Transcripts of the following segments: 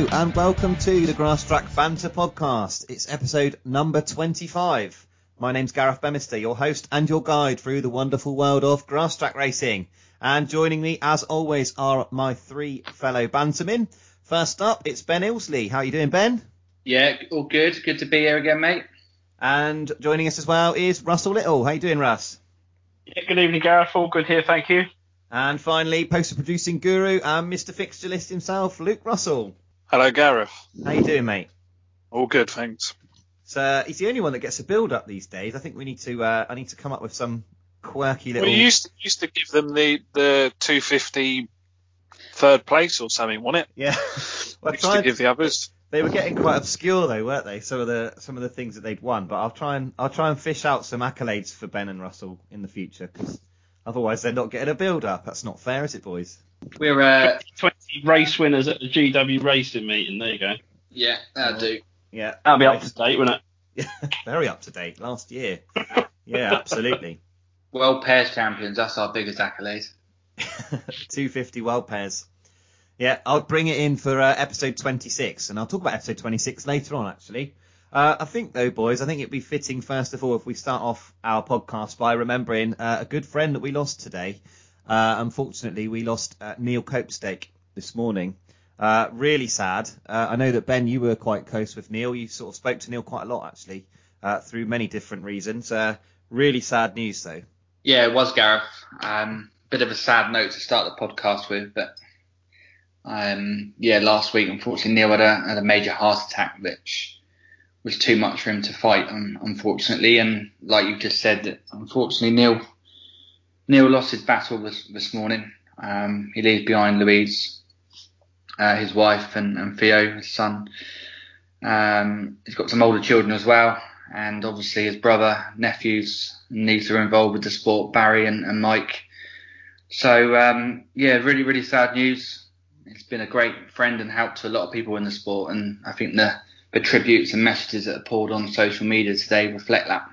Hello and welcome to the Grass Track Banter podcast. It's episode number 25. My name's Gareth Bemister, your host and your guide through the wonderful world of grass track racing. And joining me, as always, are my three fellow bantermen. First up, it's Ben Ilsley. How are you doing, Ben? Yeah, all good. Good to be here again, mate. And joining us as well is Russell Little. How you doing, Russ? Yeah, good evening, Gareth. All good here, thank you. And finally, poster producing guru and Mr. Fixture List himself, Luke Russell. Hello, Gareth. How you doing, mate? All good, thanks. So he's the only one that gets a build up these days. I think we need to. Uh, I need to come up with some quirky little. Well, you used to, used to give them the the 250 third place or something, wasn't it? Yeah. well, I used to give the others. They were getting quite obscure though, weren't they? Some of the some of the things that they'd won. But I'll try and I'll try and fish out some accolades for Ben and Russell in the future because otherwise they're not getting a build up. That's not fair, is it, boys? We're uh, 20 race winners at the GW racing meeting. There you go. yeah, that'll do. Yeah. That'll be up to date, won't it? Yeah, Very up to date. Last year. Yeah, absolutely. World pairs champions. That's our biggest accolade. 250 world pairs. Yeah, I'll bring it in for uh, episode 26, and I'll talk about episode 26 later on, actually. Uh, I think, though, boys, I think it'd be fitting, first of all, if we start off our podcast by remembering uh, a good friend that we lost today. Uh, unfortunately, we lost uh, Neil Copestake this morning. Uh, really sad. Uh, I know that, Ben, you were quite close with Neil. You sort of spoke to Neil quite a lot, actually, uh, through many different reasons. Uh, really sad news, though. Yeah, it was Gareth. Um, bit of a sad note to start the podcast with, but um, yeah, last week unfortunately Neil had a, had a major heart attack, which was too much for him to fight, un- unfortunately. And like you just said, unfortunately Neil Neil lost his battle this, this morning. Um, he leaves behind Louise, uh, his wife, and, and Theo, his son. Um, he's got some older children as well, and obviously his brother, nephews, and niece are involved with the sport, Barry and, and Mike. So um, yeah, really, really sad news. He's been a great friend and help to a lot of people in the sport, and I think the the tributes and messages that are poured on social media today reflect that.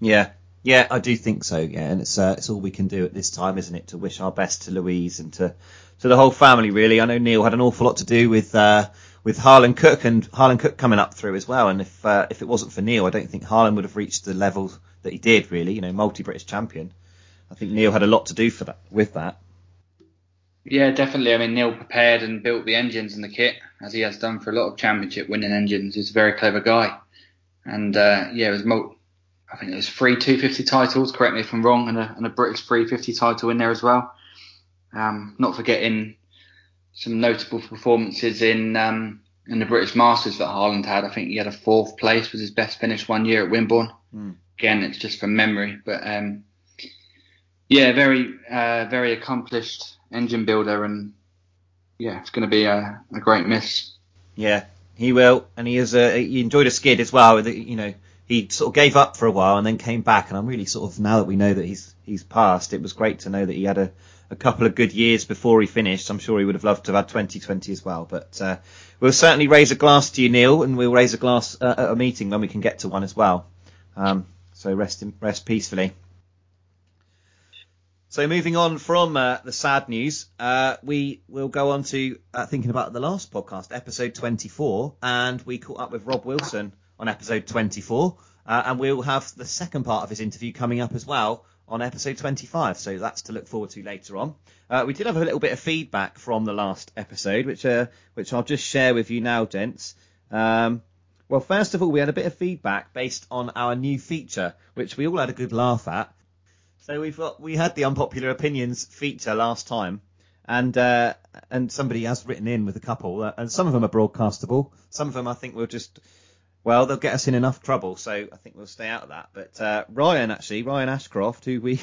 Yeah, yeah, I do think so. Yeah, and it's uh, it's all we can do at this time, isn't it? To wish our best to Louise and to to the whole family. Really, I know Neil had an awful lot to do with uh, with Harland Cook and Harland Cook coming up through as well. And if uh, if it wasn't for Neil, I don't think Harland would have reached the level that he did. Really, you know, multi British champion. I think Neil had a lot to do for that with that. Yeah, definitely. I mean, Neil prepared and built the engines and the kit, as he has done for a lot of championship winning engines. He's a very clever guy. And uh, yeah, it was mul- I think it was three 250 titles, correct me if I'm wrong, and a, and a British 350 title in there as well. Um, not forgetting some notable performances in um, in the British Masters that Harland had. I think he had a fourth place, was his best finish one year at Wimborne. Mm. Again, it's just from memory, but um, yeah, very uh, very accomplished engine builder, and yeah, it's going to be a, a great miss. Yeah, he will, and he is. A, he enjoyed a skid as well. You know, he sort of gave up for a while and then came back, and I'm really sort of now that we know that he's he's passed. It was great to know that he had a, a couple of good years before he finished. I'm sure he would have loved to have had 2020 as well. But uh, we'll certainly raise a glass to you, Neil, and we'll raise a glass uh, at a meeting when we can get to one as well. Um, so rest in, rest peacefully. So moving on from uh, the sad news, uh, we will go on to uh, thinking about the last podcast, episode 24, and we caught up with Rob Wilson on episode 24, uh, and we'll have the second part of his interview coming up as well on episode 25. So that's to look forward to later on. Uh, we did have a little bit of feedback from the last episode, which uh, which I'll just share with you now, gents. Um, well, first of all, we had a bit of feedback based on our new feature, which we all had a good laugh at. So we've got we had the unpopular opinions feature last time, and uh, and somebody has written in with a couple, uh, and some of them are broadcastable. Some of them I think will just well they'll get us in enough trouble, so I think we'll stay out of that. But uh, Ryan actually, Ryan Ashcroft, who we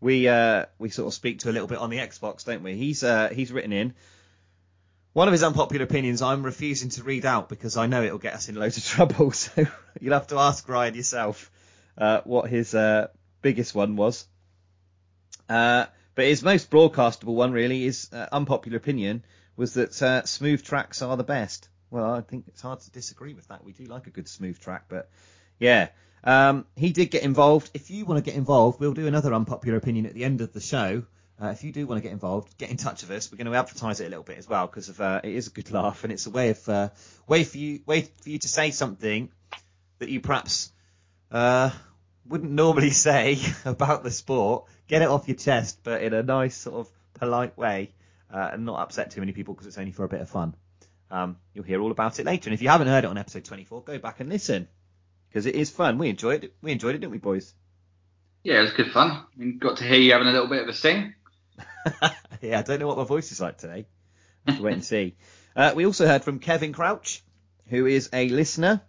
we uh, we sort of speak to a little bit on the Xbox, don't we? He's uh, he's written in. One of his unpopular opinions I'm refusing to read out because I know it'll get us in loads of trouble. So you'll have to ask Ryan yourself uh, what his uh, biggest one was. Uh, but his most broadcastable one, really, his uh, unpopular opinion was that smooth tracks are the best. Well, I think it's hard to disagree with that. We do like a good smooth track, but yeah. Um, he did get involved. If you want to get involved, we'll do another unpopular opinion at the end of the show. uh, if you do want to get involved, get in touch with us. We're going to advertise it a little bit as well because uh, it is a good laugh and it's a way of uh, way for you way for you to say something that you perhaps uh, wouldn't normally say about the sport. Get it off your chest, but in a nice sort of polite way, uh, and not upset too many people because it's only for a bit of fun. Um, you'll hear all about it later, and if you haven't heard it on episode 24, go back and listen because it is fun. We enjoyed it. We enjoyed it, didn't we, boys? Yeah, it was good fun. I got to hear you having a little bit of a sing. yeah, I don't know what my voice is like today. Have to wait and see. Uh, we also heard from Kevin Crouch, who is a listener,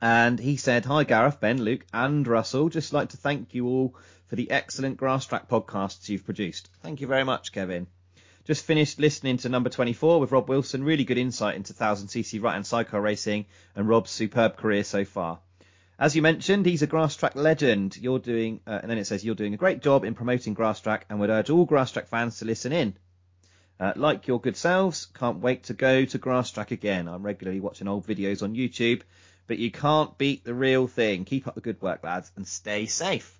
and he said, "Hi Gareth, Ben, Luke, and Russell. Just like to thank you all for the excellent grass track podcasts you've produced. Thank you very much, Kevin." Just finished listening to number 24 with Rob Wilson. Really good insight into 1000cc right-hand sidecar racing and Rob's superb career so far. As you mentioned, he's a grass track legend. You're doing, uh, and then it says you're doing a great job in promoting grass track, and would urge all grass track fans to listen in. Uh, like your good selves, can't wait to go to grass track again. I'm regularly watching old videos on YouTube, but you can't beat the real thing. Keep up the good work, lads, and stay safe.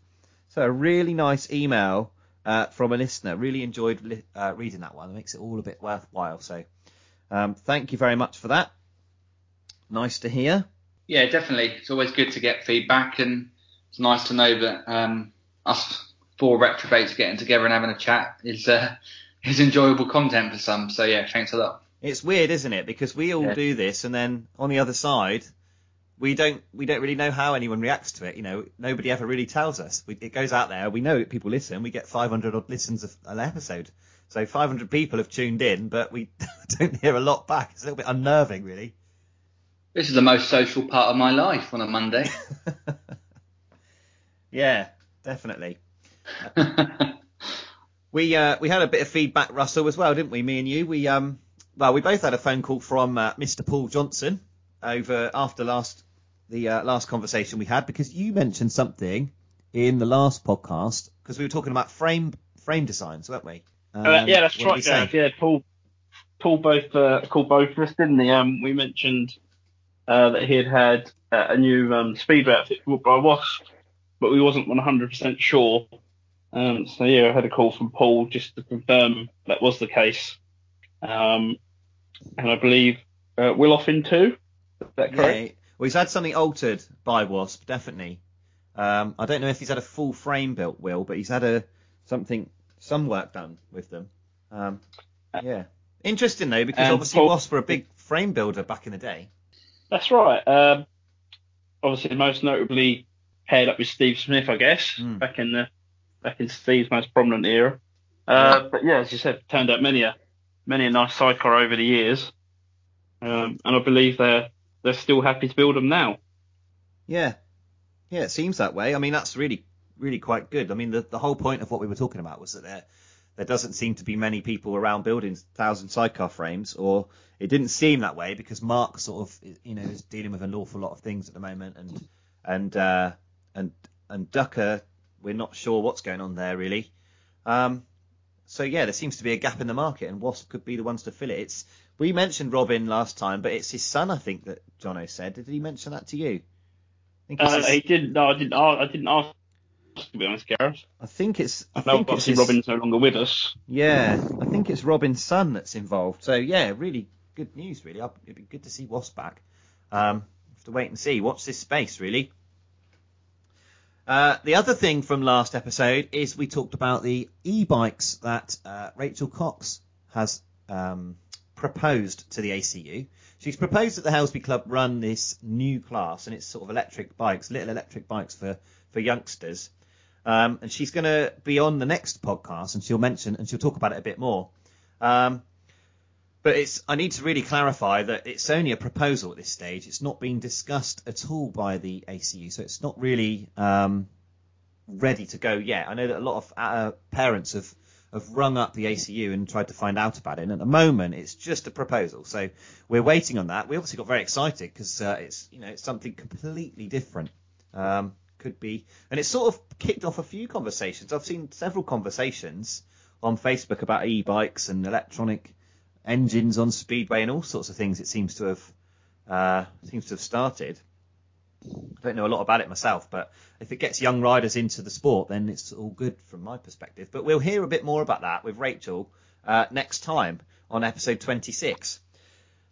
So a really nice email uh, from a listener. Really enjoyed li- uh, reading that one. It makes it all a bit worthwhile. So um, thank you very much for that. Nice to hear. Yeah, definitely. It's always good to get feedback, and it's nice to know that um, us four retrobates getting together and having a chat is uh, is enjoyable content for some. So yeah, thanks a lot. It's weird, isn't it? Because we all Yeah. do this, and then on the other side, we don't we don't really know how anyone reacts to it. You know, nobody ever really tells us. We, it goes out there. We know people listen. We get 500 odd listens of an episode. So 500 people have tuned in, but we don't hear a lot back. It's a little bit unnerving, really. This is the most social part of my life on a Monday. yeah, definitely. We uh, we had a bit of feedback, Russell, as well, didn't we? Me and you. We um well, we both had a phone call from uh, Mr. Paul Johnson over after last the uh, last conversation we had because you mentioned something in the last podcast because we were talking about frame frame designs, weren't we? Um, Uh, yeah, that's did we right. Gareth. Yeah, Paul, Paul both uh, called both of us, didn't he? Um, we mentioned uh, that he had had uh, a new um, speedway outfit by Wasp, but we wasn't 100% sure. Um, so yeah, I had a call from Paul just to confirm that was the case. Um, and I believe uh, Will off in too. Is that correct? Yeah, well, he's had something altered by Wasp, definitely. Um, I don't know if he's had a full frame built, Will, but he's had a something, some work done with them. Um, yeah, interesting though, because And obviously Paul- Wasp were a big frame builder back in the day. That's right. Um, obviously, most notably paired up with Steve Smith, I guess, Mm. back in the back in Steve's most prominent era. Uh, but yeah, as you said, turned out many a many a nice sidecar over the years, um, and I believe they're they're still happy to build them now. Yeah, yeah, it seems that way. I mean, that's really, really quite good. I mean, the the whole point of what we were talking about was that there there doesn't seem to be many people around building thousand sidecar frames, or it didn't seem that way because Mark sort of, you know, is dealing with an awful lot of things at the moment, and and uh, and and Ducker, we're not sure what's going on there really. Um, so yeah, there seems to be a gap in the market, and Wasp could be the ones to fill it. It's we mentioned Robin last time, but it's his son, I think that Jono said. Did he mention that to you? I think Uh, his- he didn't. No, I didn't. I didn't ask. To be honest, Gareth. I think it's. I I know think obviously his, Robin's no longer with us. Yeah, I think it's Robin's son that's involved. So yeah, really good news. Really, it'd be good to see Wasp back. Um, have to wait and see. Watch this space, really. Uh, the other thing from last episode is we talked about the e-bikes that uh, Rachel Cox has um, proposed to the ACU. She's proposed that the Helsby Club run this new class, and it's sort of electric bikes, little electric bikes for for youngsters. Um, and she's going to be on the next podcast, and she'll mention and she'll talk about it a bit more. Um, but it's I need to really clarify that it's only a proposal at this stage. It's not being discussed at all by the ACU, so it's not really um, ready to go yet. I know that a lot of uh, parents have have rung up the ACU and tried to find out about it. And at the moment, it's just a proposal, so we're waiting on that. We obviously got very excited because uh, it's you know it's something completely different. Um, could be, and it's sort of kicked off a few conversations. I've seen several conversations on Facebook about e-bikes and electronic engines on speedway and all sorts of things. It seems to have uh, seems to have started. I don't know a lot about it myself, but if it gets young riders into the sport, then it's all good from my perspective. But we'll hear a bit more about that with Rachel uh, next time on episode 26.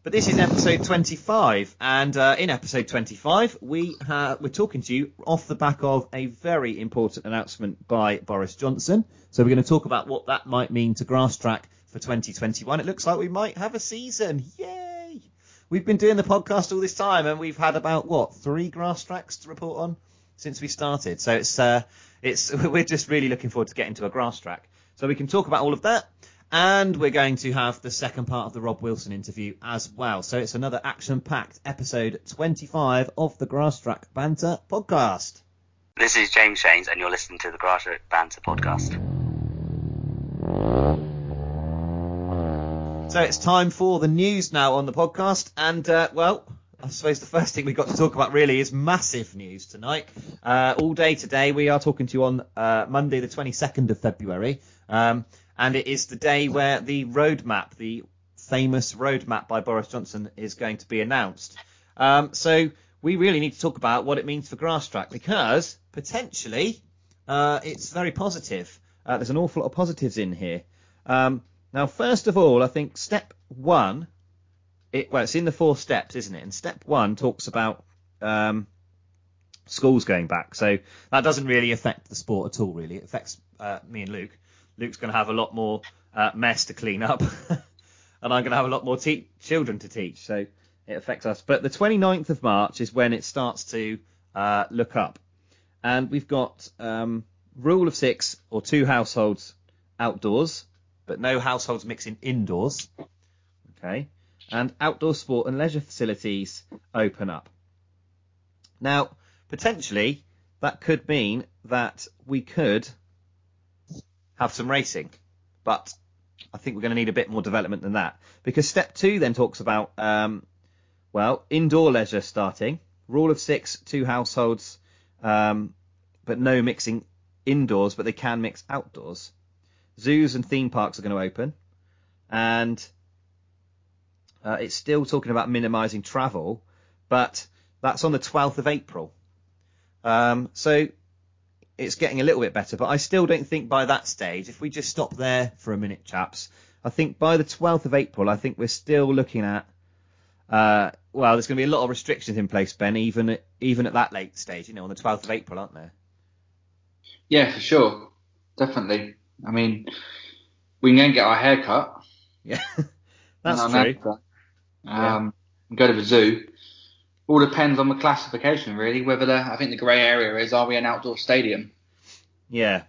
But this is episode 25, and uh, in episode 25, we ha- we're talking to you off the back of a very important announcement by Boris Johnson. So we're going to talk about what that might mean to grass track for 2021. It looks like we might have a season. Yay! We've been doing the podcast all this time, and we've had about what three grass tracks to report on since we started. So it's uh, it's we're just really looking forward to getting to a grass track. So we can talk about all of that. And we're going to have the second part of the Rob Wilson interview as well. So it's another action packed episode 25 of the Grass Track Banter podcast. This is James Shanes, and you're listening to the Grass Track Banter podcast. So it's time for the news now on the podcast. And, uh, well, I suppose the first thing we've got to talk about really is massive news tonight. Uh, all day today, we are talking to you on uh, Monday, the 22nd of February. Um, and it is the day where the roadmap, the famous roadmap by Boris Johnson, is going to be announced. Um, so we really need to talk about what it means for grass track because potentially uh, it's very positive. Uh, there's an awful lot of positives in here. Um, now, first of all, I think step one, it, well, it's in the four steps, isn't it? And step one talks about um, schools going back. So that doesn't really affect the sport at all, really. It affects uh, me and Luke. Luke's going to have a lot more uh, mess to clean up, and I'm going to have a lot more te- children to teach. So it affects us. But the 29th of March is when it starts to uh, look up. And we've got um, rule of six or two households outdoors but no households mixing indoors. Okay. And outdoor sport and leisure facilities open up. Now, potentially, that could mean that we could have some racing, but I think we're going to need a bit more development than that because step two then talks about, um, well, indoor leisure starting, rule of six, two households, um, but no mixing indoors, but they can mix outdoors zoos and theme parks are going to open, and uh, it's still talking about minimising travel, but that's on the 12th of April. Um, so it's getting a little bit better, but I still don't think by that stage, if we just stop there for a minute, chaps, I think by the 12th of April, I think we're still looking at, uh, well, there's going to be a lot of restrictions in place, Ben, even at, even at that late stage, you know, on the 12th of April, aren't there? Yeah, for sure. Definitely. I mean, we can go and get our hair cut. Yeah, that's true. Um, and go to the zoo. All depends on the classification, really. Whether the, I think the grey area is, are we an outdoor stadium? Yeah.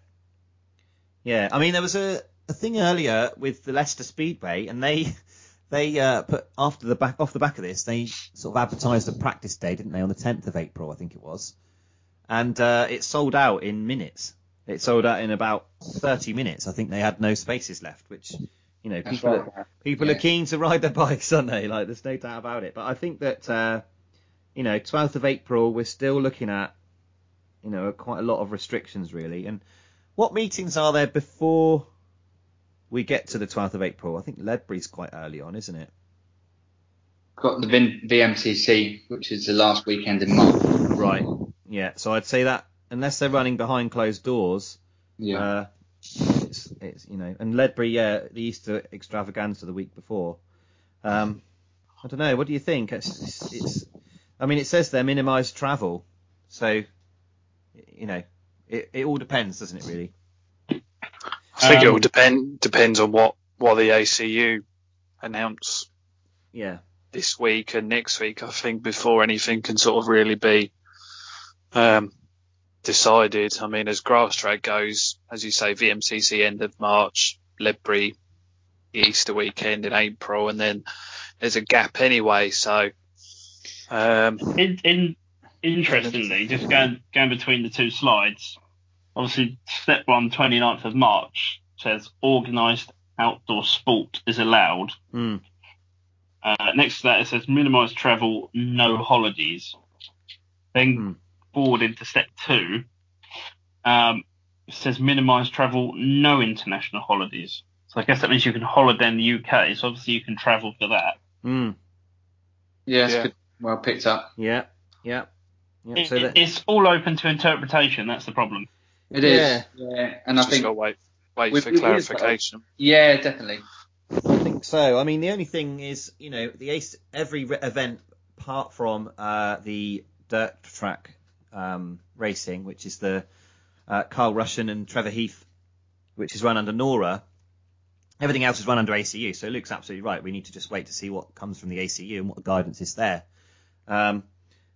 Yeah. I mean, there was a, a thing earlier with the Leicester Speedway, and they they uh, put after the back off the back of this, they sort of advertised a practice day, didn't they, on the 10th of April, I think it was, and uh, it sold out in minutes. It sold out in about 30 minutes. I think they had no spaces left, which you know That's people right. are, people Yeah. are keen to ride their bikes, aren't they? Like there's no doubt about it. But I think that uh, you know 12th of April, we're still looking at you know quite a lot of restrictions really. And what meetings are there before we get to the 12th of April? I think Ledbury's quite early on, isn't it? Got the VMCC, which is the last weekend in March. Right. Yeah. So I'd say that unless they're running behind closed doors, Yeah. uh, it's, it's you know, and Ledbury, yeah, the Easter extravaganza the week before. Um, I don't know. What do you think? It's, it's, it's I mean, it says there minimise travel, so you know, it, it all depends, doesn't it? Really? I think it Um, will depend depends on what what the ACU announce Yeah. this week and next week. I think before anything can sort of really be um, decided. I mean, as grass track goes, as you say, VMCC end of March, Ledbury Easter weekend in April, and then there's a gap anyway. So um, In, in interestingly, just going going between the two slides, obviously step one, 29th of March says organised outdoor sport is allowed. Hmm. Uh, next to that it says minimise travel, no holidays. Then Hmm. Forward into step two, um, it says minimise travel, no international holidays. So I guess that means you can holiday in the UK. So obviously you can travel for that. Mm. yeah, it's Yeah. Well picked up. Yeah. Yeah. Yeah, It- so it- that, it's all open to interpretation. That's the problem. It is. Yeah. Yeah. And I Just think got to wait, wait With- for with Israel- clarification. yeah, definitely. I think so. I mean, the only thing is, you know, the ace, every re- event apart from uh, the dirt track um, racing, which is the uh, Carl Russian and Trevor Heath, which is run under Nora. Everything else is run under ACU. So Luke's absolutely right. We need to just wait to see what comes from the ACU and what the guidance is there. Um,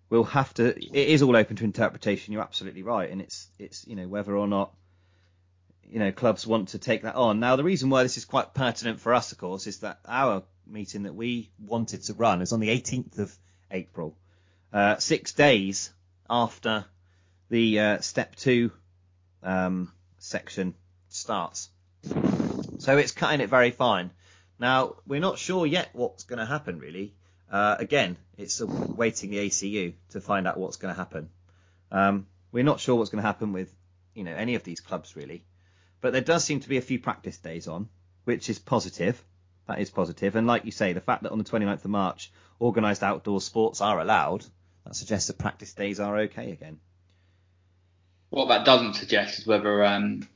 we'll have to. It is all open to interpretation. You're absolutely right, and it's it's you know whether or not you know clubs want to take that on. Now the reason why this is quite pertinent for us, of course, is that our meeting that we wanted to run is on the 18th of April, uh, six days after the uh, step two um, section starts. So it's cutting it very fine. Now we're not sure yet what's going to happen really. Uh, again, it's waiting the ACU to find out what's going to happen. Um, we're not sure what's going to happen with you know any of these clubs really, but there does seem to be a few practice days on, which is positive. That is positive, positive. and like you say, the fact that on the 29th of March, organised outdoor sports are allowed, that suggests that practice days are okay again. What that doesn't suggest is whether um,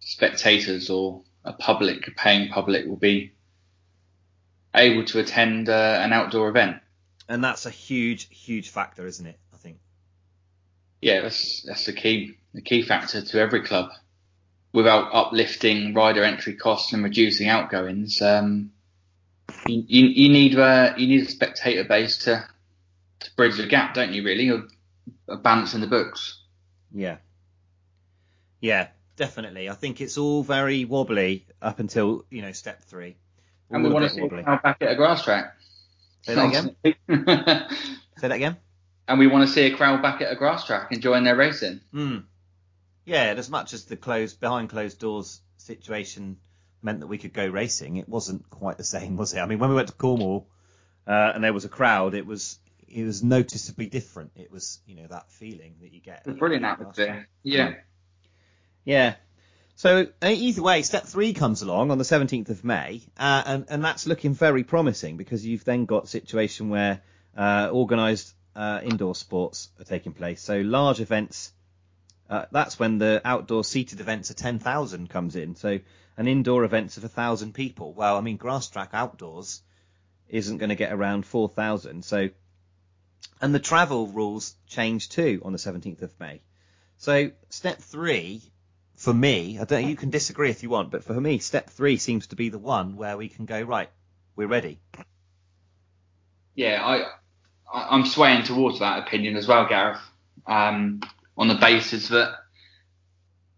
spectators or a public, a paying public, will be able to attend uh, an outdoor event. And that's a huge, huge factor, isn't it? I think. Yeah, that's that's the key the key factor to every club. Without uplifting rider entry costs and reducing outgoings, um, you, you, you need uh, you need a spectator base to to bridge the gap, don't you? Really, of, of balance in the books. Yeah. Yeah, definitely. I think it's all very wobbly up until you know step three. And we want to see wobbly. a crowd back at a grass track. Say that again. Say that again. and we want to see a crowd back at a grass track enjoying their racing. Hmm. Yeah, and as much as the closed behind closed doors situation meant that we could go racing, it wasn't quite the same, was it? I mean, when we went to Cornwall uh, and there was a crowd, it was it was noticeably different. It was you know that feeling that you get. Brilliant atmosphere. Yeah. Yeah. So uh, either way, step three comes along on the 17th of May, uh, and and that's looking very promising because you've then got a situation where uh, organised uh, indoor sports are taking place. So large events. Uh, that's when the outdoor seated events of 10,000 comes in. So an indoor events of 1,000 people. Well, I mean, grass track outdoors isn't going to get around 4,000. So, and the travel rules change too on the 17th of May. So step three, for me, I don't. You can disagree if you want, but for me, step three seems to be the one where we can go right. We're ready. Yeah, I, I I'm swaying towards that opinion as well, Gareth. Um, on the basis that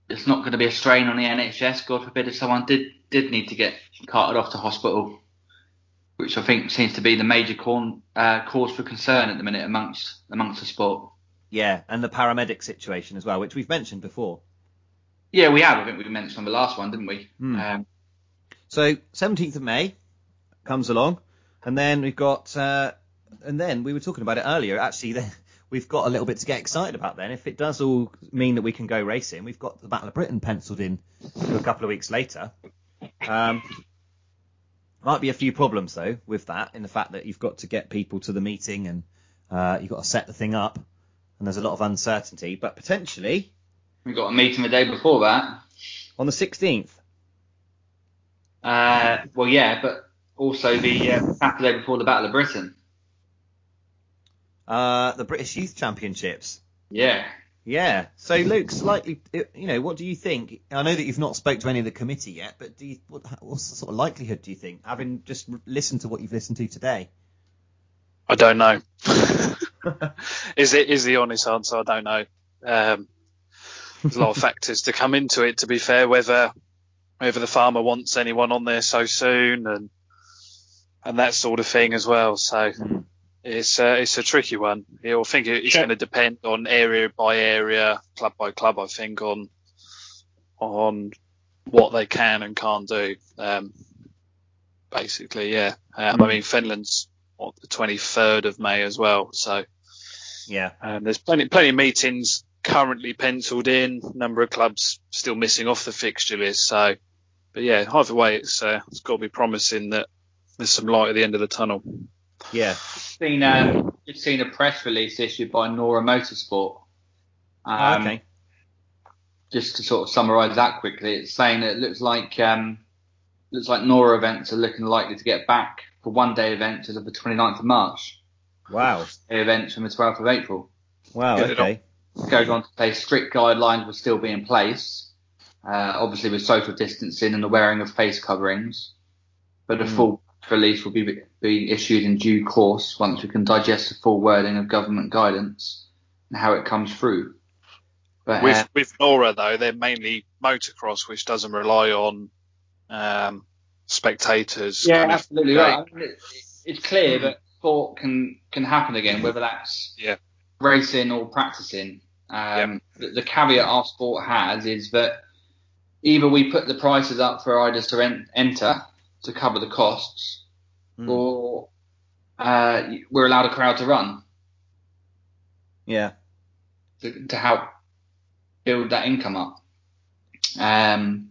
it's not going to be a strain on the NHS. God forbid if someone did did need to get carted off to hospital, which I think seems to be the major corn, uh, cause for concern at the minute amongst amongst the sport. Yeah, and the paramedic situation as well, which we've mentioned before. Yeah, we have. I think we mentioned on the last one, didn't we? Hmm. Um, So 17th of May comes along, and then we've got, uh, and then we were talking about it earlier. Actually, then we've got a little bit to get excited about. Then, if it does all mean that we can go racing, we've got the Battle of Britain penciled in for a couple of weeks later. Um, might be a few problems though with that, in the fact that you've got to get people to the meeting and uh, you've got to set the thing up, and there's a lot of uncertainty. But potentially we've got a meeting the day before that. on the 16th. Uh, well, yeah, but also the uh, Saturday before the Battle of Britain. Uh, the British Youth Championships. Yeah. Yeah. So Luke, slightly, you know, what do you think? I know that you've not spoke to any of the committee yet, but do you, what, what's the sort of likelihood do you think, having just listened to what you've listened to today? I don't know. is it is the honest answer? I don't know. Um, there's a lot of factors to come into it. To be fair, whether whether the farmer wants anyone on there so soon and and that sort of thing as well. So it's uh, it's a tricky one. I think it's going to depend on area by area, club by club. I think on on what they can and can't do. Um, basically, yeah. Um, I mean, Finland's what, the 23rd of May as well. So Yeah. um, there's plenty plenty of meetings currently penciled in. Number of clubs still missing off the fixture list. So, but yeah, either way, it's uh, it's got to be promising that there's some light at the end of the tunnel. Yeah. Seen um, I've seen a press release issued by Nora Motorsport. Oh, Um, okay. Just to sort of summarise that quickly, it's saying that it looks like um, looks like Nora events are looking likely to get back for one day events as of the 29th of March. Wow. Day events from the 12th of April. Wow. Get it Okay. goes on to say strict guidelines will still be in place, uh, obviously with social distancing and the wearing of face coverings. But a Mm. full release will be be issued in due course once we can digest the full wording of government guidance and how it comes through. But With uh, with Nora though, they're mainly motocross, which doesn't rely on um, spectators. yeah, kind of absolutely going- right. I mean, it, it's clear that sport can can happen again, whether that's Yeah. racing or practicing. Um, the, the caveat our sport has is that either we put the prices up for riders to en- enter to cover the costs, Mm. or uh, we're allowed a crowd to run Yeah. to, to help build that income up. Um,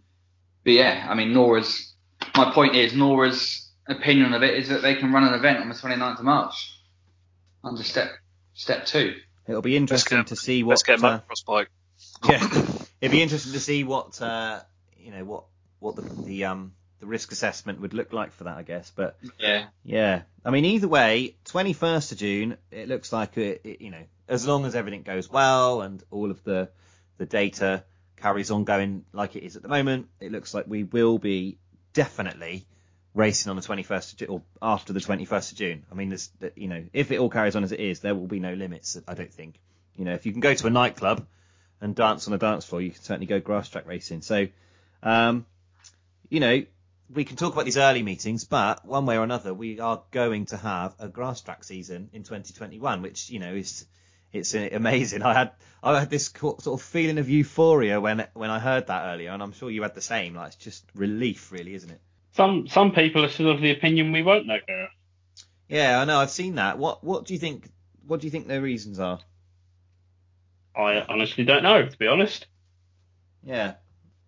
but yeah, I mean, Nora's, my point is, Nora's opinion of it is that they can run an event on the 29th of March under step step two. It'll be interesting get- to see what. Let's get a uh, motocross bike. yeah, it'd be interesting to see what uh, you know what what the, the um the risk assessment would look like for that, I guess. But Yeah. yeah, I mean, either way, 21st of June, it looks like it, it, you know, as long as everything goes well and all of the the data carries on going like it is at the moment, it looks like we will be definitely racing on the 21st of June or after the 21st of June. I mean, there's, you know, if it all carries on as it is, there will be no limits. I don't think. You know, if you can go to a nightclub and dance on a dance floor, you can certainly go grass track racing. So, um, you know, we can talk about these early meetings, but one way or another, we are going to have a grass track season in 2021, which you know is it's amazing. I had I had this sort of feeling of euphoria when when I heard that earlier, and I'm sure you had the same. Like it's just relief, really, isn't it? Some some people are still of the opinion we won't know, Gareth. Yeah, I know. I've seen that. What what do you think? What do you think their reasons are? I honestly don't know, to be honest. Yeah.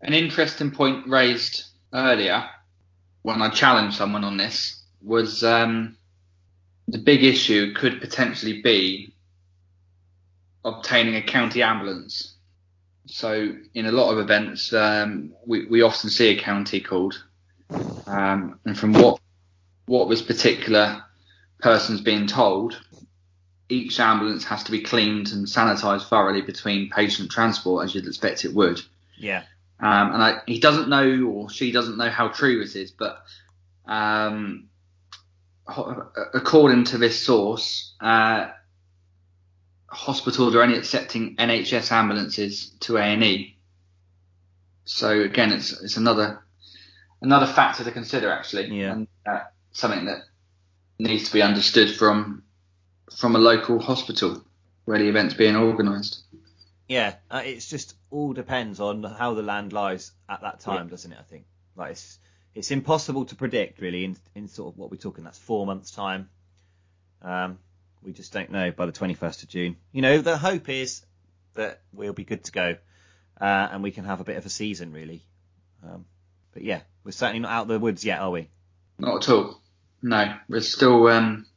An interesting point raised earlier when I challenged someone on this was um, the big issue could potentially be obtaining a county ambulance. So in a lot of events, um, we, we often see a county called, um, and from what what this particular person's being told, each ambulance has to be cleaned and sanitised thoroughly between patient transport, as you'd expect it would. Yeah. Um, and I, he doesn't know or she doesn't know how true this is, but um, according to this source, uh, hospitals are only accepting NHS ambulances to A&E. So again, it's it's another another factor to consider actually, Yeah. and uh, something that needs to be understood from from a local hospital where the event's being organised. Yeah, uh, it's just all depends on how the land lies at that time, doesn't it? I think like it's it's impossible to predict really in in sort of what we're talking. That's four months time. Um, we just don't know by the 21st of June. You know, the hope is that we'll be good to go uh, and we can have a bit of a season really. Um, but yeah, we're certainly not out of the woods yet, are we? Not at all. No, we're still um,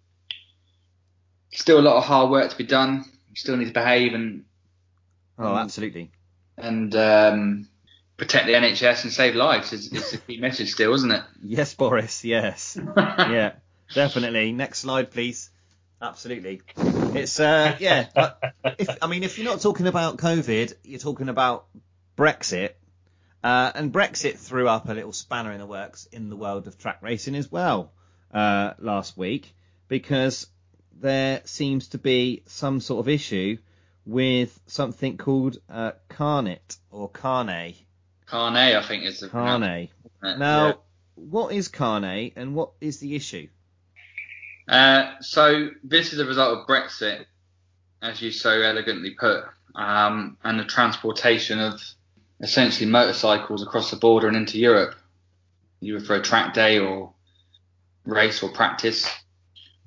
still a lot of hard work to be done. We still need to behave and Oh, absolutely. And um, protect the NHS and save lives. Is, is the key message still, isn't it? Yes, Boris. Yes. yeah, definitely. Next slide, please. Absolutely. It's uh, yeah. If I mean, if you're not talking about COVID, you're talking about Brexit, uh, and Brexit threw up a little spanner in the works in the world of track racing as well uh, last week because there seems to be some sort of issue with something called uh, Carnet or Carne. Carne, I think is the Carne. Now, Yeah. what is Carne and what is the issue? Uh, so this is a result of Brexit, as you so elegantly put, um, and the transportation of essentially motorcycles across the border and into Europe, either for a track day or race or practice.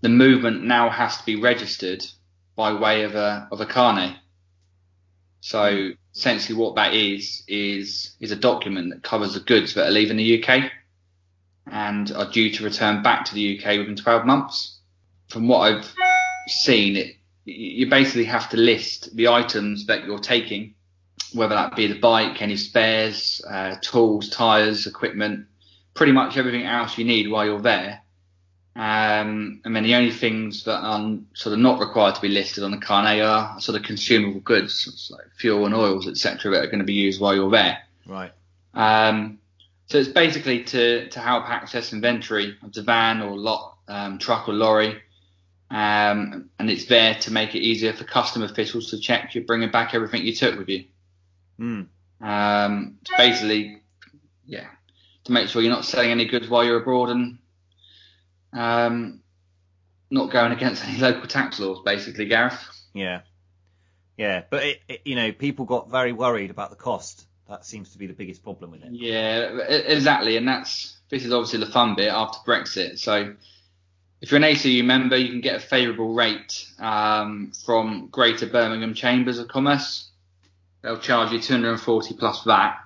The movement now has to be registered by way of a of a carnet. So essentially, what that is is is a document that covers the goods that are leaving the UK and are due to return back to the UK within 12 months. From what I've seen, it you basically have to list the items that you're taking, whether that be the bike, any spares, uh, tools, tyres, equipment, pretty much everything else you need while you're there. Um, and then the only things that are sort of not required to be listed on the carnet are sort of consumable goods, like fuel and oils, etc., that are going to be used while you're there. Right. Um, so it's basically to, to help access inventory of the van or lot, um, truck or lorry. Um, and it's there to make it easier for custom officials to check you're bringing back everything you took with you. Mm. Um, it's basically, yeah, to make sure you're not selling any goods while you're abroad and um, not going against any local tax laws, basically, Gareth. Yeah. Yeah, but it, it, you know, people got very worried about the cost. That seems to be the biggest problem with it. Yeah, exactly, and that's this is obviously the fun bit after Brexit. So, if you're an ACU member, you can get a favourable rate um, from Greater Birmingham Chambers of Commerce. They'll charge you 240 plus VAT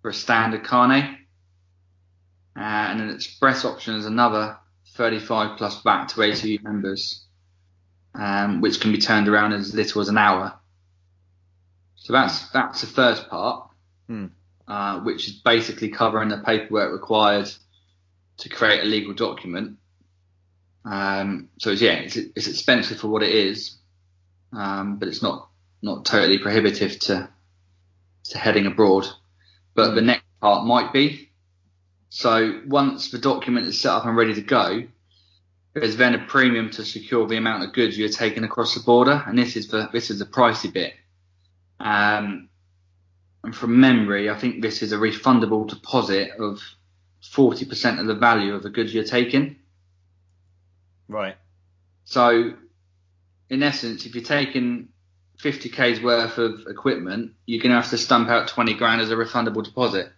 for a standard carnet, uh, and an express option is another 35 plus VAT to ACU members, um, which can be turned around as little as an hour. So that's that's the first part, Hmm. uh, which is basically covering the paperwork required to create a legal document. Um, so it's, yeah, it's, it's expensive for what it is, um, but it's not not totally prohibitive to to heading abroad. But the next part might be. So once the document is set up and ready to go, there's then a premium to secure the amount of goods you're taking across the border, and this is the this is the pricey bit. Um, and from memory, I think this is a refundable deposit of 40% of the value of the goods you're taking. Right. So, in essence, if you're taking 50k's worth of equipment, you're going to have to stump out 20 grand as a refundable deposit.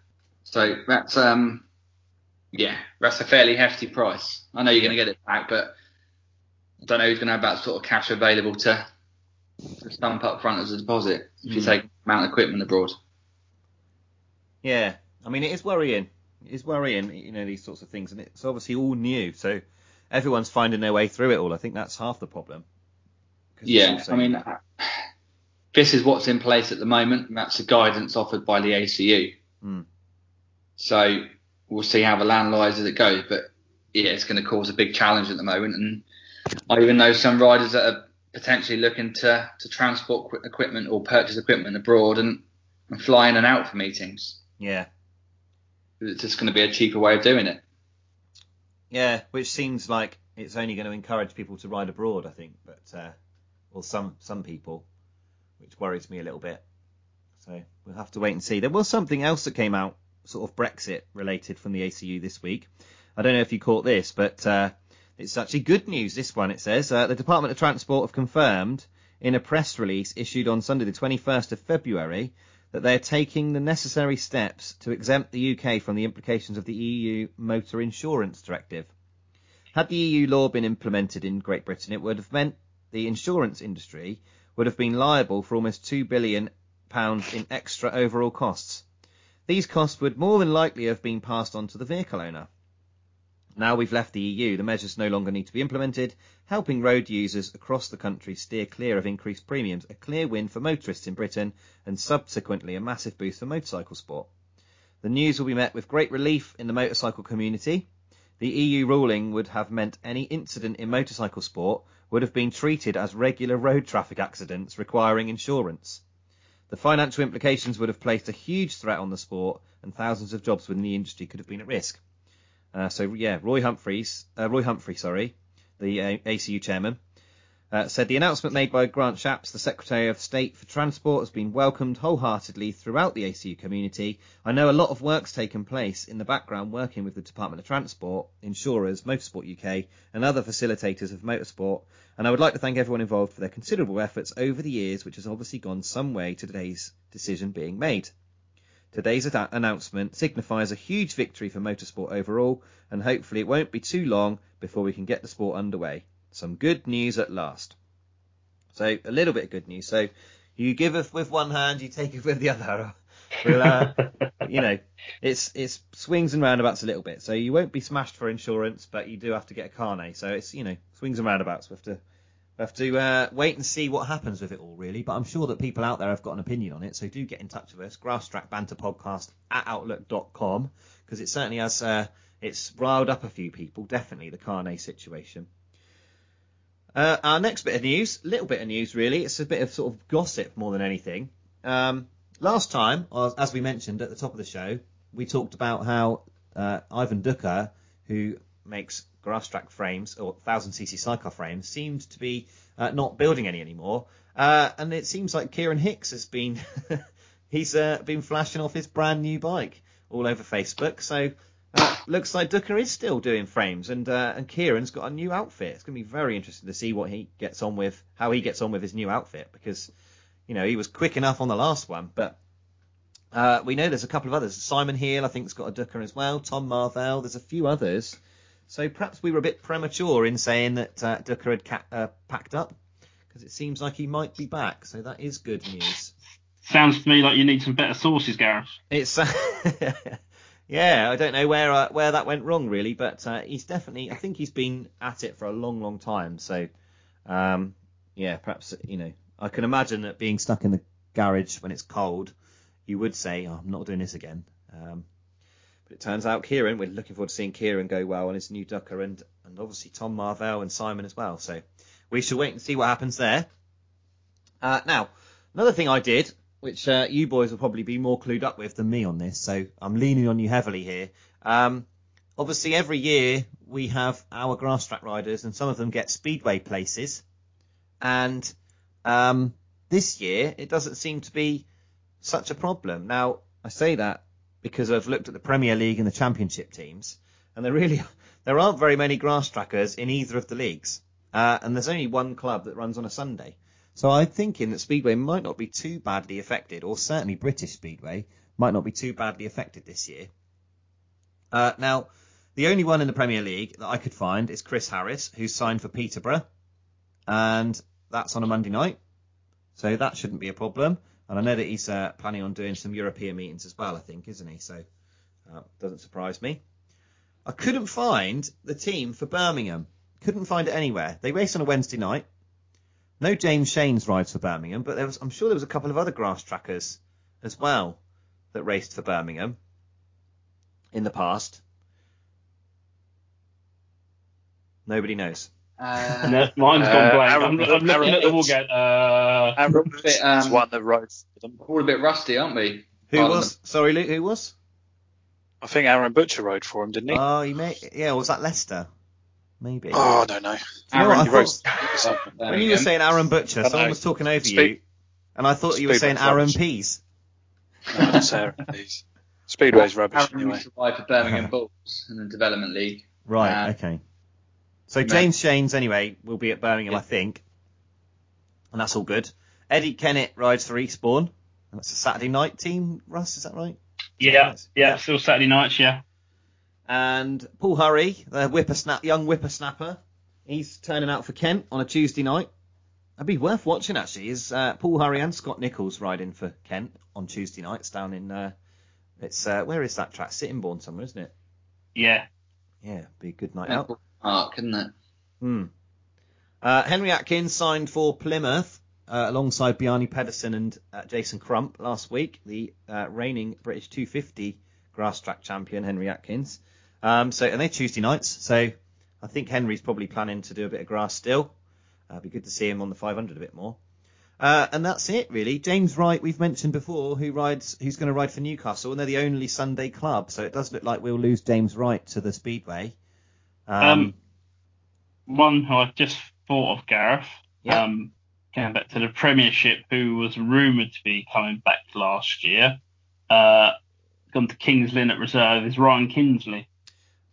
So that's um, yeah, that's a fairly hefty price. I know you're going to get it back, but I don't know who's going to have that sort of cash available to, to stump up front as a deposit if you Mm. take amount of equipment abroad. Yeah. I mean, it is worrying. It is worrying, you know, these sorts of things, and it's obviously all new. So everyone's finding their way through it all. I think that's half the problem. Yeah, I mean, uh, this is what's in place at the moment. And that's the guidance offered by the ACU. Hmm. So we'll see how the land lies as it goes. But yeah, it's going to cause a big challenge at the moment. And I even know some riders that are potentially looking to, to transport qu- equipment or purchase equipment abroad and, and fly in and out for meetings. yeah. It's just going to be a cheaper way of doing it. Yeah, which seems like it's only going to encourage people to ride abroad, I think, but uh, well, some some people, which worries me a little bit. So we'll have to wait and see. There was something else that came out, sort of Brexit related from the ACU this week. I don't know if you caught this, but uh, it's actually good news. This one it says uh, the Department of Transport have confirmed in a press release issued on Sunday, the 21st of February, that they are taking the necessary steps to exempt the UK from the implications of the EU Motor Insurance Directive. Had the EU law been implemented in Great Britain, it would have meant the insurance industry would have been liable for almost two billion pounds in extra overall costs. These costs would more than likely have been passed on to the vehicle owner. Now we've left the EU, the measures no longer need to be implemented, helping road users across the country steer clear of increased premiums, a clear win for motorists in Britain, and subsequently a massive boost for motorcycle sport. The news will be met with great relief in the motorcycle community. The EU ruling would have meant any incident in motorcycle sport would have been treated as regular road traffic accidents requiring insurance. The financial implications would have placed a huge threat on the sport, and thousands of jobs within the industry could have been at risk. Uh, so yeah, Roy Humphreys, uh, Roy Humphrey, sorry, the uh, ACU chairman, uh, said the announcement made by Grant Shapps, the Secretary of State for Transport, has been welcomed wholeheartedly throughout the ACU community. I know a lot of work's taken place in the background working with the Department of Transport, insurers, Motorsport UK, and other facilitators of motorsport, and I would like to thank everyone involved for their considerable efforts over the years, which has obviously gone some way to today's decision being made. Today's ad- announcement signifies a huge victory for motorsport overall, and hopefully it won't be too long before we can get the sport underway. Some good news at last. So a little bit of good news. So you give it with one hand, you take it with the other. We'll, uh, you know, it's it's swings and roundabouts a little bit. So you won't be smashed for insurance, but you do have to get a carnet. So it's you know swings and roundabouts. We have to We have to uh, wait and see what happens with it all, really. But I'm sure that people out there have got an opinion on it. So do get in touch with us. Grass-track Banter Podcast at outlook.com because it certainly has. Uh, it's riled up a few people. Definitely the Carne situation. Uh, our next bit of news, little bit of news really. It's a bit of sort of gossip more than anything. Um, last time, as we mentioned at the top of the show, we talked about how uh, Ivan Ducker, who makes grass track frames or 1000cc sidecar frames, seemed to be uh, not building any anymore. Uh, and it seems like Kieran Hicks has been he's uh, been flashing off his brand new bike all over Facebook. So looks like Ducker is still doing frames, and uh, and Kieran's got a new outfit. It's going to be very interesting to see what he gets on with, how he gets on with his new outfit, because you know he was quick enough on the last one, but uh, we know there's a couple of others. Simon Heel, I think, has got a Ducker as well. Tom Marvell, there's a few others. So perhaps we were a bit premature in saying that uh, Ducker had ca- uh, packed up, because it seems like he might be back. So that is good news. Sounds to me like you need some better sources, Gareth. It's yeah, I don't know where uh, where that went wrong really, but uh, he's definitely. I think he's been at it for a long, long time. So um, yeah, perhaps you know I can imagine that being stuck in the garage when it's cold, you would say, oh, I'm not doing this again. Um, but it turns out Kieran, we're looking forward to seeing Kieran go well on his new Ducker, and and obviously Tom Marvell and Simon as well. So we shall wait and see what happens there. Uh, now, another thing I did which uh, you boys will probably be more clued up with than me on this. So I'm leaning on you heavily here. Um, obviously, every year we have our grass track riders, and some of them get speedway places. And um, this year, it doesn't seem to be such a problem. Now, I say that because I've looked at the Premier League and the Championship teams, and there really there aren't very many grass trackers in either of the leagues. Uh, and there's only one club that runs on a Sunday. So I'm thinking that Speedway might not be too badly affected, or certainly British Speedway might not be too badly affected this year. Uh, now, the only one in the Premier League that I could find is Chris Harris, who's signed for Peterborough, and that's on a Monday night, so that shouldn't be a problem. And I know that he's uh, planning on doing some European meetings as well, I think, isn't he? So uh, doesn't surprise me. I couldn't find the team for Birmingham. Couldn't find it anywhere. They race on a Wednesday night. No James Shanes rides for Birmingham, but there was, I'm sure there was a couple of other grass trackers as well that raced for Birmingham in the past. Nobody knows. Uh, No, mine's Uh, gone blank. Aaron- I'm, I'm looking at them all going, uh, Aaron bit, um, one that rode for them. we're all a bit rusty, aren't we? Who Pardon was? Sorry, Luke. Who was? I think Aaron Butcher rode for him, didn't he? Oh, he may. Yeah, was that Leicester? Maybe. oh, I don't know. Do you know what? I thought- when you were saying Aaron Butcher, I know. someone was talking over you, and I thought you were saying Aaron rubbish. Pease. No, that's Aaron, please. Speedway's rubbish Aaron anyway. used to for Birmingham Bulls in the Development League. Right. Uh, okay. So no. James Shanes, anyway, will be at Birmingham, Yeah. I think, and that's all good. Eddie Kennett rides for Eastbourne, and that's a Saturday night team. Russ, is that right? yeah, Nice. yeah, still Saturday nights, yeah. And Paul Hurry, the whippersnap, young whippersnapper, he's turning out for Kent on a Tuesday night. That'd be worth watching actually. Is uh, Paul Hurry and Scott Nicholls riding for Kent on Tuesday nights down in uh, it's uh, where is that track? Sittingbourne somewhere, isn't it? Yeah. Yeah, be a good night out. Park, isn't it? Hmm. Uh, Henry Atkins signed for Plymouth uh, alongside Bjarni Pedersen and uh, Jason Crump last week. The uh, reigning British 250 grass track champion Henry Atkins. Um, so and they're Tuesday nights. So I think Henry's probably planning to do a bit of grass still. Uh, it'd be good to see him on the 500 a bit more. Uh, and that's it really. James Wright, we've mentioned before, who rides, who's going to ride for Newcastle, and they're the only Sunday club. So it does look like we'll lose James Wright to the Speedway. Um, one who I've just thought of, Gareth, Yeah. um, going back to the Premiership, who was rumoured to be coming back last year, uh, gone to Kings Lynn at reserve, is Ryan Kinsley.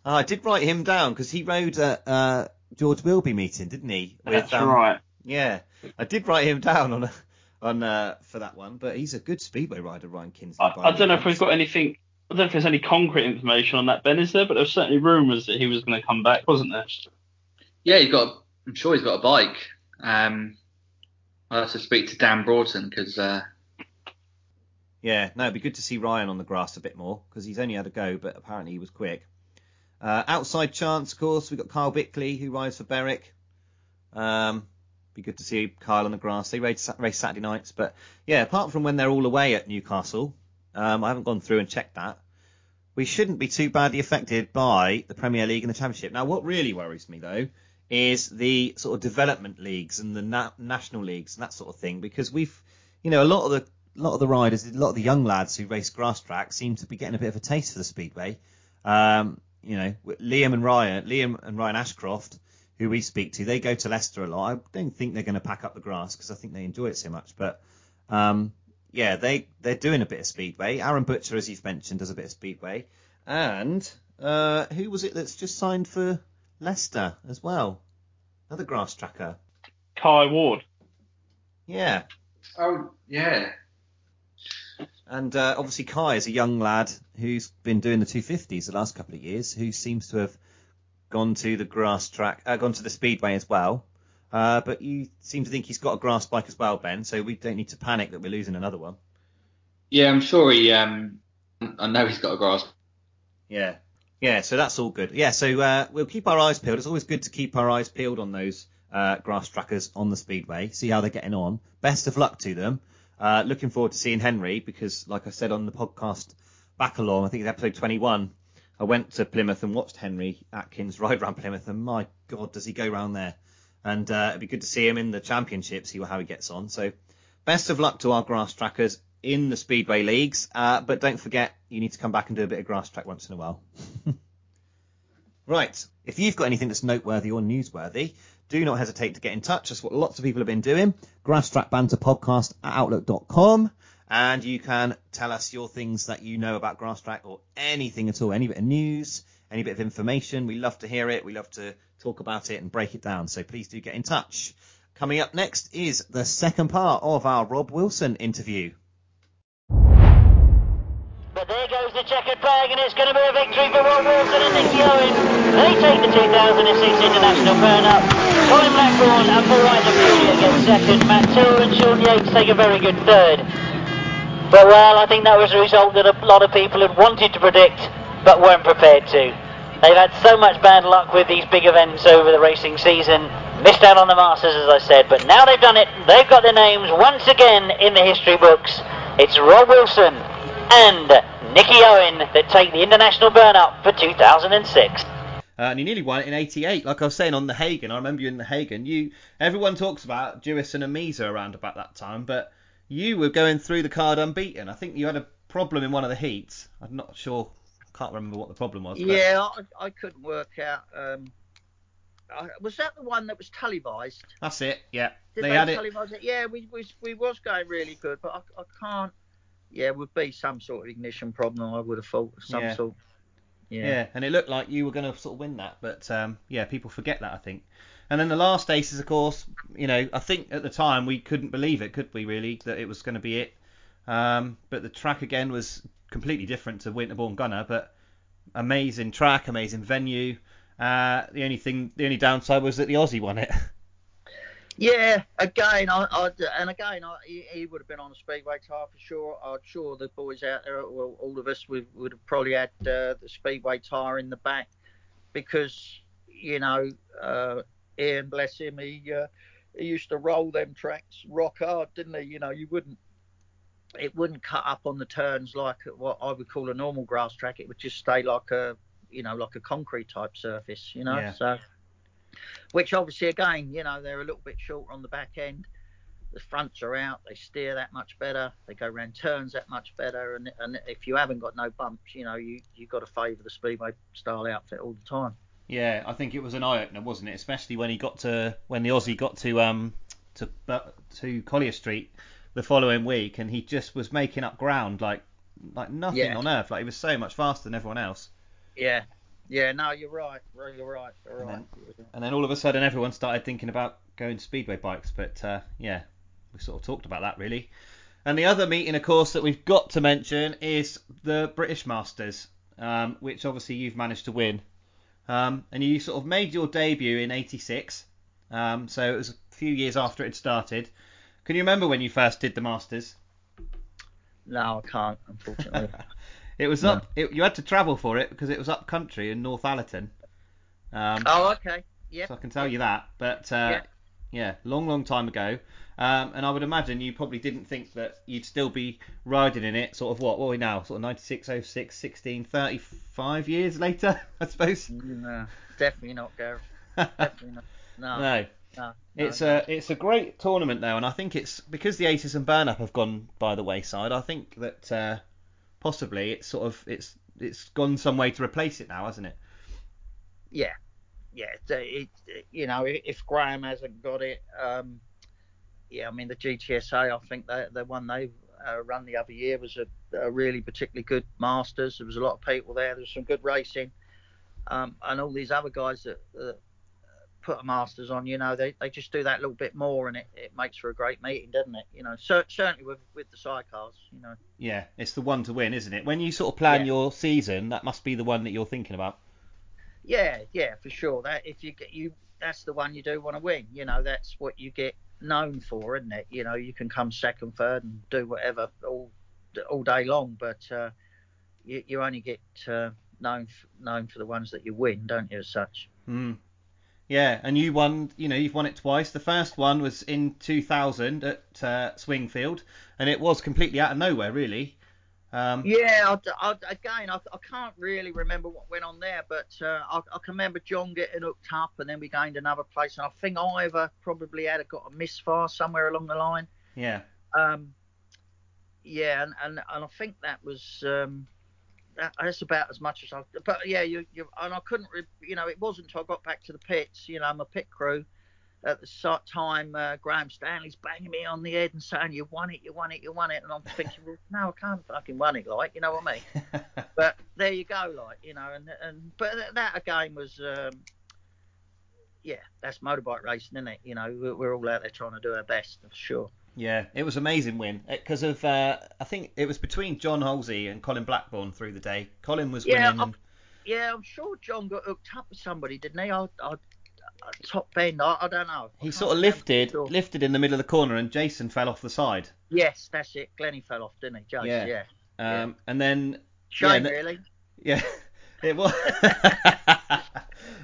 Oh, I did write him down because he rode at uh, George Wilby meeting, didn't he? That's um, right. Yeah, I did write him down on a, on uh, for that one, but he's a good speedway rider, Ryan Kinsley. I, I don't know if we've got anything. I don't know if there's any concrete information on that, Ben, is there? But there was certainly rumours that he was going to come back, wasn't there? Yeah, he's got. I'm sure he's got a bike. Um, I'll have to speak to Dan Broughton because uh, Yeah, no, it'd be good to see Ryan on the grass a bit more because he's only had a go, but apparently he was quick. Uh, outside chance, of course, we've got Kyle Bickley who rides for Berwick. Um, Be good to see Kyle on the grass. They race, race Saturday nights, but yeah, apart from when they're all away at Newcastle, um, I haven't gone through and checked that. We shouldn't be too badly affected by the Premier League and the Championship. Now, what really worries me though is the sort of development leagues and the na- national leagues and that sort of thing, because we've, you know, a lot of the a lot of the riders, a lot of the young lads who race grass track seem to be getting a bit of a taste for the speedway. Um, you know, Liam and Ryan, Liam and Ryan Ashcroft, who we speak to, they go to Leicester a lot. I don't think they're going to pack up the grass because I think they enjoy it so much. But um, yeah, they they're doing a bit of speedway. Aaron Butcher, as you've mentioned, does a bit of speedway. And uh, who was it that's just signed for Leicester as well? Another grass tracker. Kai Ward. Yeah. Oh yeah. And uh, obviously Kai is a young lad who's been doing the 250s the last couple of years, who seems to have gone to the grass track, uh, gone to the speedway as well. Uh, but you seem to think he's got a grass bike as well, Ben. So we don't need to panic that we're losing another one. Yeah, I'm sure he. Um, I know he's got a grass. Yeah, yeah. So that's all good. Yeah. So uh, we'll keep our eyes peeled. It's always good to keep our eyes peeled on those uh, grass trackers on the speedway. See how they're getting on. Best of luck to them. Uh, looking forward to seeing Henry because, like I said on the podcast back along, I think it's episode 21. I went to Plymouth and watched Henry Atkins ride around Plymouth, and my God, does he go round there? And uh, it'd be good to see him in the championship, see how he gets on. So, best of luck to our grass trackers in the speedway leagues. Uh, but don't forget, you need to come back and do a bit of grass track once in a while. right. If you've got anything that's noteworthy or newsworthy, do not hesitate to get in touch. That's what lots of people have been doing. Grass Track Banter Podcast at Outlook.com. And you can tell us your things that you know about grass track or anything at all, any bit of news, any bit of information. We love to hear it. We love to talk about it and break it down. So please do get in touch. Coming up next is the second part of our Rob Wilson interview. But there goes the checkered flag, and it's going to be a victory for Rob Wilson and Nicky Owen. They take the 2006 International Burn-Up. Colin Blackburn the Fury against second. Matt Tiller and Sean Yates take a very good third. But well, I think that was a result that a lot of people had wanted to predict, but weren't prepared to. They've had so much bad luck with these big events over the racing season. Missed out on the Masters, as I said, but now they've done it. They've got their names once again in the history books. It's Rob Wilson and Nicky Owen that take the international burn up for 2006. Uh, and he nearly won it in '88. Like I was saying on the Hagen, I remember you in the Hagen. You, everyone talks about Jewison and Misa around about that time, but you were going through the card unbeaten. I think you had a problem in one of the heats. I'm not sure. Can't remember what the problem was. but- Yeah, I, I couldn't work out. Um, I, was that the one that was televised? That's it. Yeah, Did they they, had it. televise it? Yeah, we, we we was going really good, but I, I can't. Yeah, it would be some sort of ignition problem. I would have thought some Yeah. sort. Yeah. Yeah. and it looked like you were going to sort of win that, but um, yeah, people forget that I think. And then the last aces, of course, you know, I think at the time we couldn't believe it, could we really, that it was going to be it. Um, but the track again was completely different to Winterbourne Gunner, but amazing track, amazing venue. Uh, the only thing, the only downside was that the Aussie won it. Yeah, again, I, I and again, I, he, he would have been on the speedway tire for sure. I'm sure the boys out there, well, all of us, we would have probably had uh, the speedway tire in the back because you know, uh, Ian, bless him, he uh, he used to roll them tracks rock hard, didn't he? You know, you wouldn't. It wouldn't cut up on the turns like what I would call a normal grass track. It would just stay like a, you know, like a concrete type surface. You know, Yeah. so which obviously again, you know, they're a little bit shorter on the back end. The fronts are out, they steer that much better, they go round turns that much better, and and if you haven't got no bumps, you know, you you got to favour the speedway style outfit all the time. Yeah, I think it was an eye opener, wasn't it? Especially when he got to when the Aussie got to um to uh, to Collier Street the following week, and he just was making up ground like like nothing Yeah. on earth. Like he was so much faster than everyone else. Yeah, yeah, no, you're right, you're right, you're And right. And then all of a sudden, everyone started thinking about going speedway bikes. But uh, yeah, we sort of talked about that really. And the other meeting, of course, that we've got to mention is the British Masters, um, which obviously you've managed to win. Um, and you sort of made your debut in '86, um, so it was a few years after it had started. Can you remember when you first did the Masters? No, I can't, unfortunately. It was up. It, you had to travel for it because it was up country in Northallerton. Um, oh, okay, yeah. So I can tell you that. But uh, Yeah. Yeah, long, long time ago. Um, and I would imagine you probably didn't think that you'd still be riding in it. Sort of what? What are we now? Sort of 96, 06, 16, 35 years later, I suppose. No, definitely not, Gareth. Definitely not. No, no. no. It's no. a it's a great tournament though, and I think it's because the Aces and Burn Up have gone by the wayside. I think that uh, possibly it's sort of it's it's gone some way to replace it now, hasn't it? yeah, yeah. It, it, you know, if Graham hasn't got it, um, yeah, I mean the GTSA, I think the the one they uh, run the other year was a, a, really particularly good Masters. There was a lot of people there. There was some good racing, um, and all these other guys that, that put a Masters on, you know, they, they just do that little bit more, and it, it makes for a great meeting, doesn't it? You know, cer- certainly with with the sidecars, you know. Yeah, it's the one to win, isn't it? When you sort of plan Yeah. your season, that must be the one that you're thinking about. Yeah, yeah, for sure. That if you get you, that's the one you do want to win. You know, that's what you get known for, isn't it? You know, you can come second, third, and do whatever all all day long, but uh, you you only get uh, known f- known for the ones that you win, don't you? As such. Mm. Yeah, and you won. You know, you've won it twice. The first one was in 2000 at uh, Swingfield, and it was completely out of nowhere, really. Um, Yeah, I, I, again, I, I can't really remember what went on there, but uh, I, I can remember John getting hooked up, and then we gained another place, and I think Ivor probably had a, got a misfire somewhere along the line. yeah. Um, yeah, and, and and I think that was um, that's about as much as I. But yeah, you you and I couldn't, re, you know, it wasn't until I got back to the pits, you know, I'm a pit crew. At the time, uh, Graham Stanley's banging me on the head and saying, "You won it, you won it, you won it," and I'm thinking, well, no, I can't fucking won it, like, you know what I mean? but there you go, like, you know, and and but that again was, um, yeah, that's motorbike racing, isn't it? You know, we're, we're all out there trying to do our best, for sure. Yeah, it was amazing win because of uh, I think it was between John Halsey and Colin Blackburn through the day. Colin was Yeah, winning. I'm- Yeah, I'm sure John got hooked up with somebody, didn't he? I, I, top bend, I, I don't know. I he sort of lifted, sure. lifted in the middle of the corner, and Jason fell off the side. Yes, that's it. Glennie fell off, didn't he? Jason, Yeah. yeah. Um, and then Shame, Yeah, really. Yeah, it was.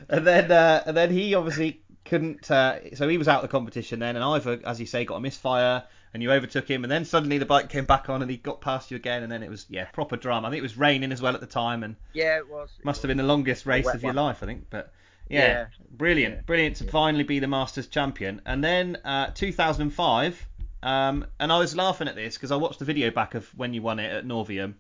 and then uh, and then he obviously couldn't. Uh, so he was out of the competition then, and Ivor, as you say, got a misfire, and you overtook him, and then suddenly the bike came back on, and he got past you again, and then it was yeah proper drama. I think it was raining as well at the time, and Yeah, it was. it must have been the longest race of your one. life, I think. But yeah, Yeah. brilliant, Yeah. brilliant to finally be the Masters champion. And then uh, 2005, um, and I was laughing at this because I watched the video back of when you won it at Norvium.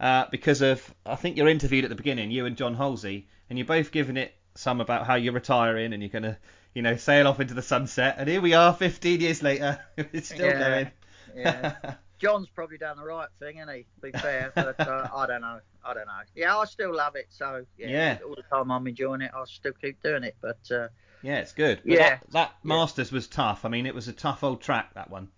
Uh, because of, I think you're interviewed at the beginning, you and John Halsey, and you're both giving it some about how you're retiring and you're gonna, you know, sail off into the sunset. And here we are, 15 years later, it's still Yeah. going. Yeah. John's probably done the right thing, isn't he? To be fair, but uh, I don't know. I don't know. Yeah, I still love it. So yeah, Yeah. all the time I'm enjoying it, I'll still keep doing it. But uh, yeah, it's good. But Yeah. That, that Yeah. Masters was tough. I mean, it was a tough old track that one.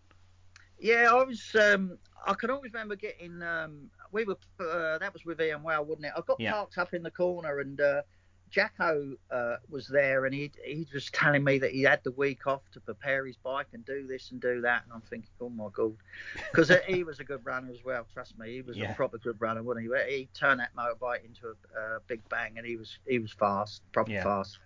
Yeah, I was. Um, I can always remember getting. Um, we were. Uh, that was with Ian Well, wasn't it? I got Yeah. parked up in the corner, and uh, Jacko uh, was there, and he he was telling me that he had the week off to prepare his bike and do this and do that, and I'm thinking, oh my god, because he was a good runner as well. Trust me, he was Yeah. a proper good runner, wasn't he? He turned that motorbike into a, big bang, and he was he was fast, proper Yeah. fast.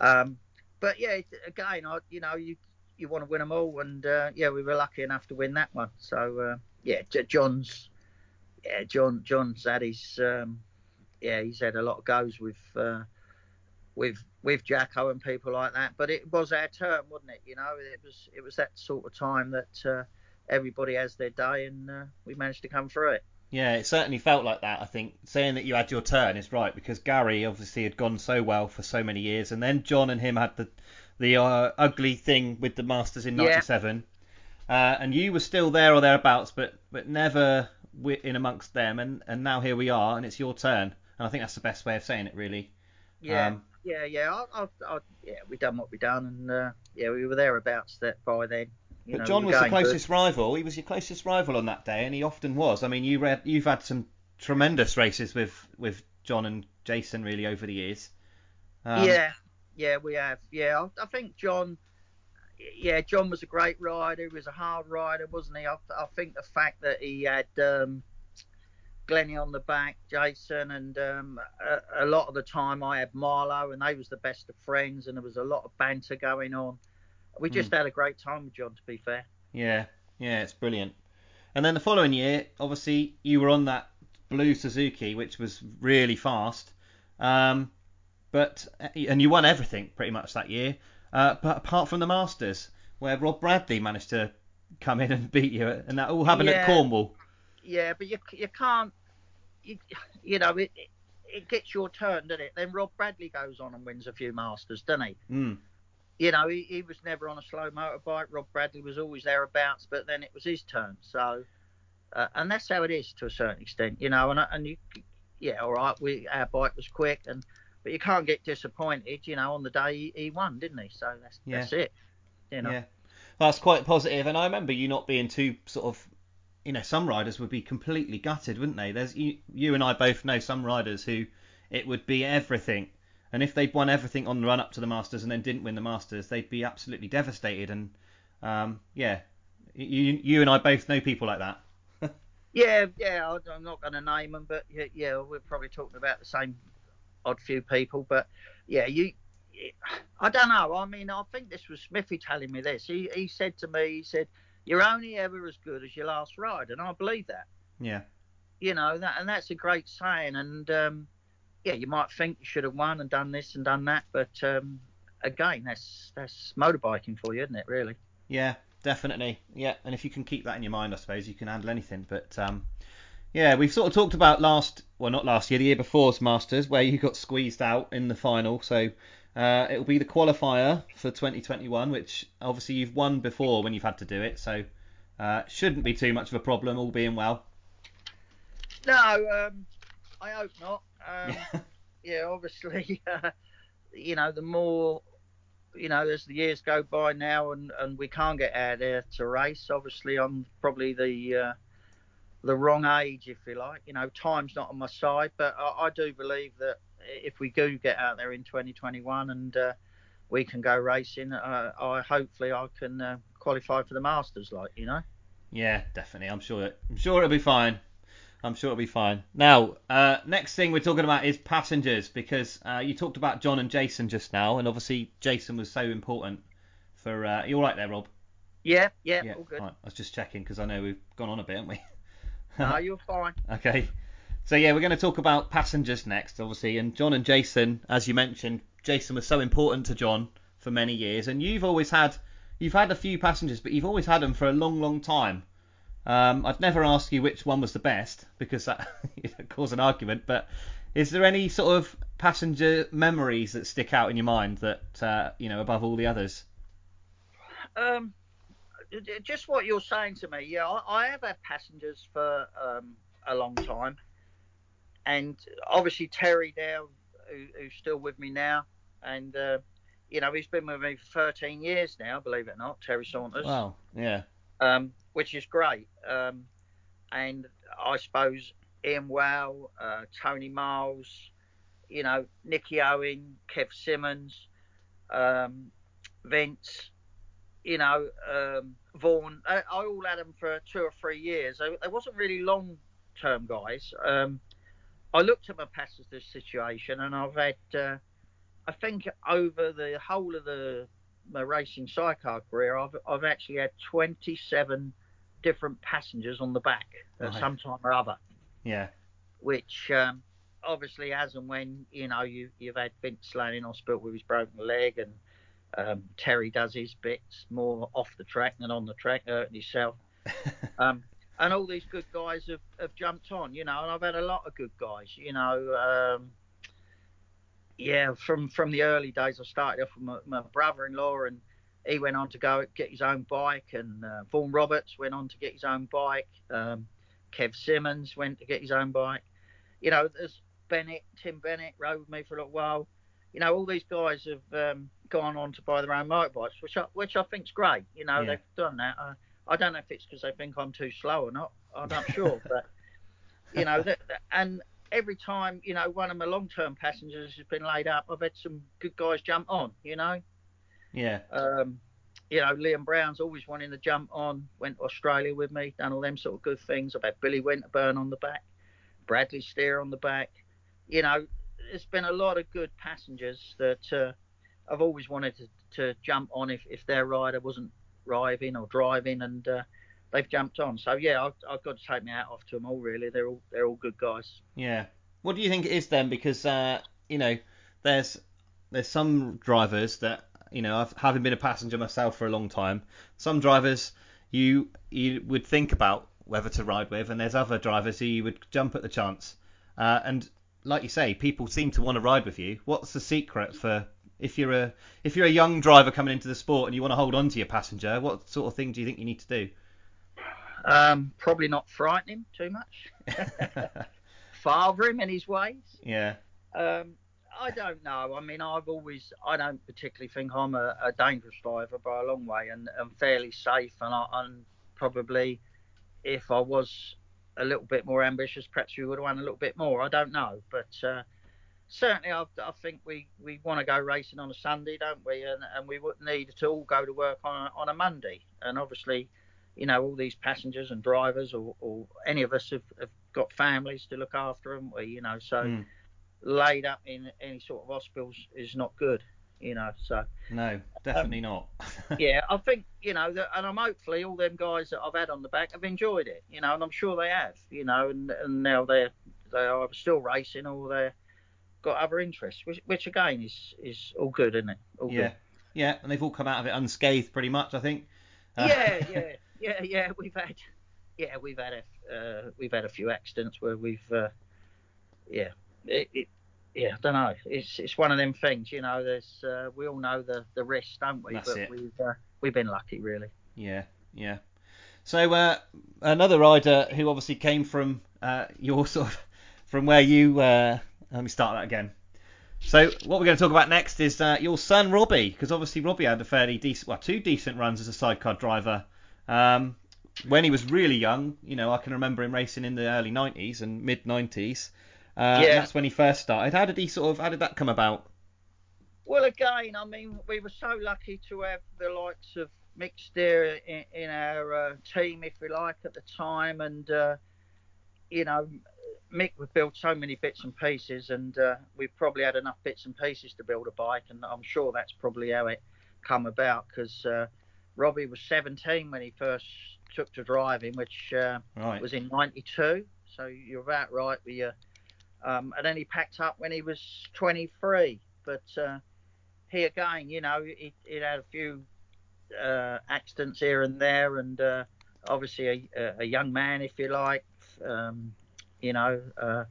Um, but yeah, again, I you know you you want to win them all, and uh, yeah, we were lucky enough to win that one. So uh, yeah, J- John's yeah John John's had his um, yeah he's had a lot of goes with uh, with with Jacko and people like that. But it was our turn, wasn't it? You know, it was it was that sort of time that uh, everybody has their day, and uh, we managed to come through it. Yeah, it certainly felt like that. I think saying that you had your turn is right because Gary obviously had gone so well for so many years, and then John and him had the the uh, ugly thing with the Masters in Yeah. '97, uh, and you were still there or thereabouts, but but never in amongst them, and and now here we are, and it's your turn, and I think that's the best way of saying it, really. Yeah, Um, yeah, yeah. I, I, I, yeah, we done what we done, and uh, yeah, we were thereabouts that by then. You but know, John we was the going good. closest rival. He was your closest rival on that day, and he often was. I mean, you read, you've had some tremendous races with with John and Jason really over the years. Um, yeah, yeah, we have. Yeah, I, I think John. Yeah, John was a great rider. He was a hard rider, wasn't he? I, I think the fact that he had um, Glennie on the back, Jason, and um, a, a lot of the time I had Marlowe, and they was the best of friends, and there was a lot of banter going on. We just had a great time with John, to be fair. Yeah, yeah, it's brilliant. And then the following year, obviously, you were on that blue Suzuki, which was really fast. Um, but and you won everything pretty much that year, uh, but apart from the Masters, where Rob Bradley managed to come in and beat you, and that all happened Yeah. at Cornwall. Yeah, but you you can't. You, you know, it, it it gets your turn, doesn't it? Then Rob Bradley goes on and wins a few Masters, doesn't he? Mm. You know, he, he was never on a slow motorbike. Rob Bradley was always thereabouts, but then it was his turn. So, uh, and that's how it is to a certain extent, you know. And and you, yeah, all right, we our bike was quick, and but you can't get disappointed, you know. On the day he, he won, didn't he? So that's Yeah. that's it, you know. Yeah, that's quite positive. And I remember you not being too sort of, you know, some riders would be completely gutted, wouldn't they? There's you, you and I both know some riders who it would be everything, and if they'd won everything on the run up to the Masters and then didn't win the Masters, they'd be absolutely devastated. And um, yeah, you you and I both know people like that. Yeah, yeah, I'm not going to name them, but yeah, yeah, we're probably talking about the same odd few people. But yeah, you, I don't know. I mean, I think this was Smithy telling me this. He he said to me, he said, "You're only ever as good as your last ride," and I believe that. Yeah, You know that, and that's a great saying. And um, yeah, you might think you should have won and done this and done that, but um, again, that's that's motorbiking for you, isn't it? Really. yeah, definitely. Yeah, and if you can keep that in your mind, I suppose you can handle anything. But um, yeah, we've sort of talked about last, well, not last year, the year before's Masters, where you got squeezed out in the final. So uh, it'll be the qualifier for 2021, which obviously you've won before when you've had to do it. So uh, shouldn't be too much of a problem, all being well. No, um, I hope not. Um, yeah, obviously, uh, you know, the more, you know, as the years go by now and, and we can't get out there to race, obviously I'm probably the uh, the wrong age, if you like. You know, time's not on my side, but I, I do believe that if we do get out there in 2021 and uh, we can go racing, uh, I hopefully I can uh, qualify for the Masters, like you know. Yeah, definitely. I'm sure. I'm sure it'll be fine. I'm sure it'll be fine. Now, uh, next thing we're talking about is passengers because uh, you talked about John and Jason just now, and obviously Jason was so important for. Uh, you all right there, Rob? Yeah, yeah, all good. Right, I was just checking because I know we've gone on a bit, haven't we? No, you're fine. Okay. So yeah, we're going to talk about passengers next, obviously, and John and Jason, as you mentioned, Jason was so important to John for many years, and you've always had, you've had a few passengers, but you've always had them for a long, long time. Um, I'd never ask you which one was the best because that cause an argument, but is there any sort of passenger memories that stick out in your mind that uh, you know above all the others? Um, just what you're saying to me. Yeah, I, I have had passengers for um, a long time, and obviously Terry now, who, who's still with me now, and uh, you know he's been with me for 13 years now. Believe it or not, Terry Saunders. Wow. Yeah. um, which is great. Um, and I suppose Ian Wow, uh, Tony Miles, you know, Nicky Owen, Kev Simmons, um, Vince, you know, um, Vaughan. I, I all had them for two or three years. They, they wasn't really long term guys. Um, I looked at my passenger situation and I've had, uh, I think over the whole of the my racing sidecar career, I've I've actually had 27 different passengers on the back at Right. some time or other, Yeah. which um, obviously as and when you know you you've had Vince laying in hospital with his broken leg and um, Terry does his bits more off the track than on the track, hurting himself. Um, and all these good guys have, have jumped on, you know, and I've had a lot of good guys, you know. Um, yeah, from from the early days, I started off with my, my brother-in-law, and he went on to go get his own bike, and uh, Vaughan Roberts went on to get his own bike. Um, Kev Simmons went to get his own bike. You know, there's Bennett, Tim Bennett rode with me for a little while. You know, all these guys have um, gone on to buy their own motorbikes, which I, which I think's great. You know, Yeah. they've done that. Uh, I don't know if it's because they think I'm too slow or not. I'm not sure, but you know, that, and every time you know one of my long-term passengers has been laid up, I've had some good guys jump on. You know, Yeah. um, you know, Liam Brown's always wanting to jump on. Went to Australia with me, done all them sort of good things. I've had Billy Winterburn on the back, Bradley Steer on the back. You know, there's been a lot of good passengers that uh, I've always wanted to, to jump on if, if their rider wasn't driving or driving, and uh, they've jumped on. So yeah, I've, I've got to take my hat off to them all. Really, they're all they're all good guys. Yeah. What do you think it is then? Because uh, you know, there's there's some drivers that you know, I've having been a passenger myself for a long time. Some drivers you you would think about whether to ride with, and there's other drivers who you would jump at the chance. Uh, and like you say, people seem to want to ride with you. What's the secret for if you're a if you're a young driver coming into the sport and you want to hold on to your passenger? What sort of thing do you think you need to do? Um, probably not frighten him too much. Father him in his ways. Yeah. Um, I don't know. I mean, I've always, I don't particularly think I'm a, a dangerous driver by a long way, and I'm fairly safe. And I, I'm probably, if I was a little bit more ambitious, perhaps we would have won a little bit more. I don't know, but uh, certainly I, I think we, we want to go racing on a Sunday, don't we? And, and we wouldn't need to all go to work on a, on a Monday. And obviously, you know, all these passengers and drivers, or, or any of us have, have got families to look after, haven't we? You know, so. Mm. Laid up in any sort of hospitals is not good, you know. So No, definitely not. yeah, I think you know, that, and I'm hopefully all them guys that I've had on the back have enjoyed it, you know, and I'm sure they have, you know, and, and now they're they are still racing or they're got other interests, which, which again is is all good, isn't it? All yeah. good. Yeah, and they've all come out of it unscathed, pretty much. I think. Uh, Yeah, yeah, yeah, yeah. We've had, yeah, we've had a uh, we've had a few accidents where we've, uh, yeah, it, it, yeah, I don't know. It's it's one of them things, you know. There's uh, we all know the the risks, don't we? That's but it. we've uh, we've been lucky, really. Yeah, yeah. So uh, another rider who obviously came from uh, your sort of from where you. Let me start that again. So what we're going to talk about next is uh, your son Robbie, because obviously Robbie had a fairly decent, well, two decent runs as a sidecar driver. Um, when he was really young, you know, I can remember him racing in the early 90s and mid 90s. Uh, Yeah. that's when he first started. How did he sort of, how did that come about? Well, again, I mean, we were so lucky to have the likes of Mick Steer in, in our uh, team, if you like, at the time, and uh, you know, Mick would build so many bits and pieces, and uh, we probably had enough bits and pieces to build a bike, and I'm sure that's probably how it come about because uh, Robbie was 17 when he first took to driving, which uh, Right. was in '92. So you're about right with you. Um, and then he packed up when he was 23. But uh, he again, you know, he, he had a few uh, accidents here and there, and uh, obviously a, a young man, if you like. Um, you know, uh,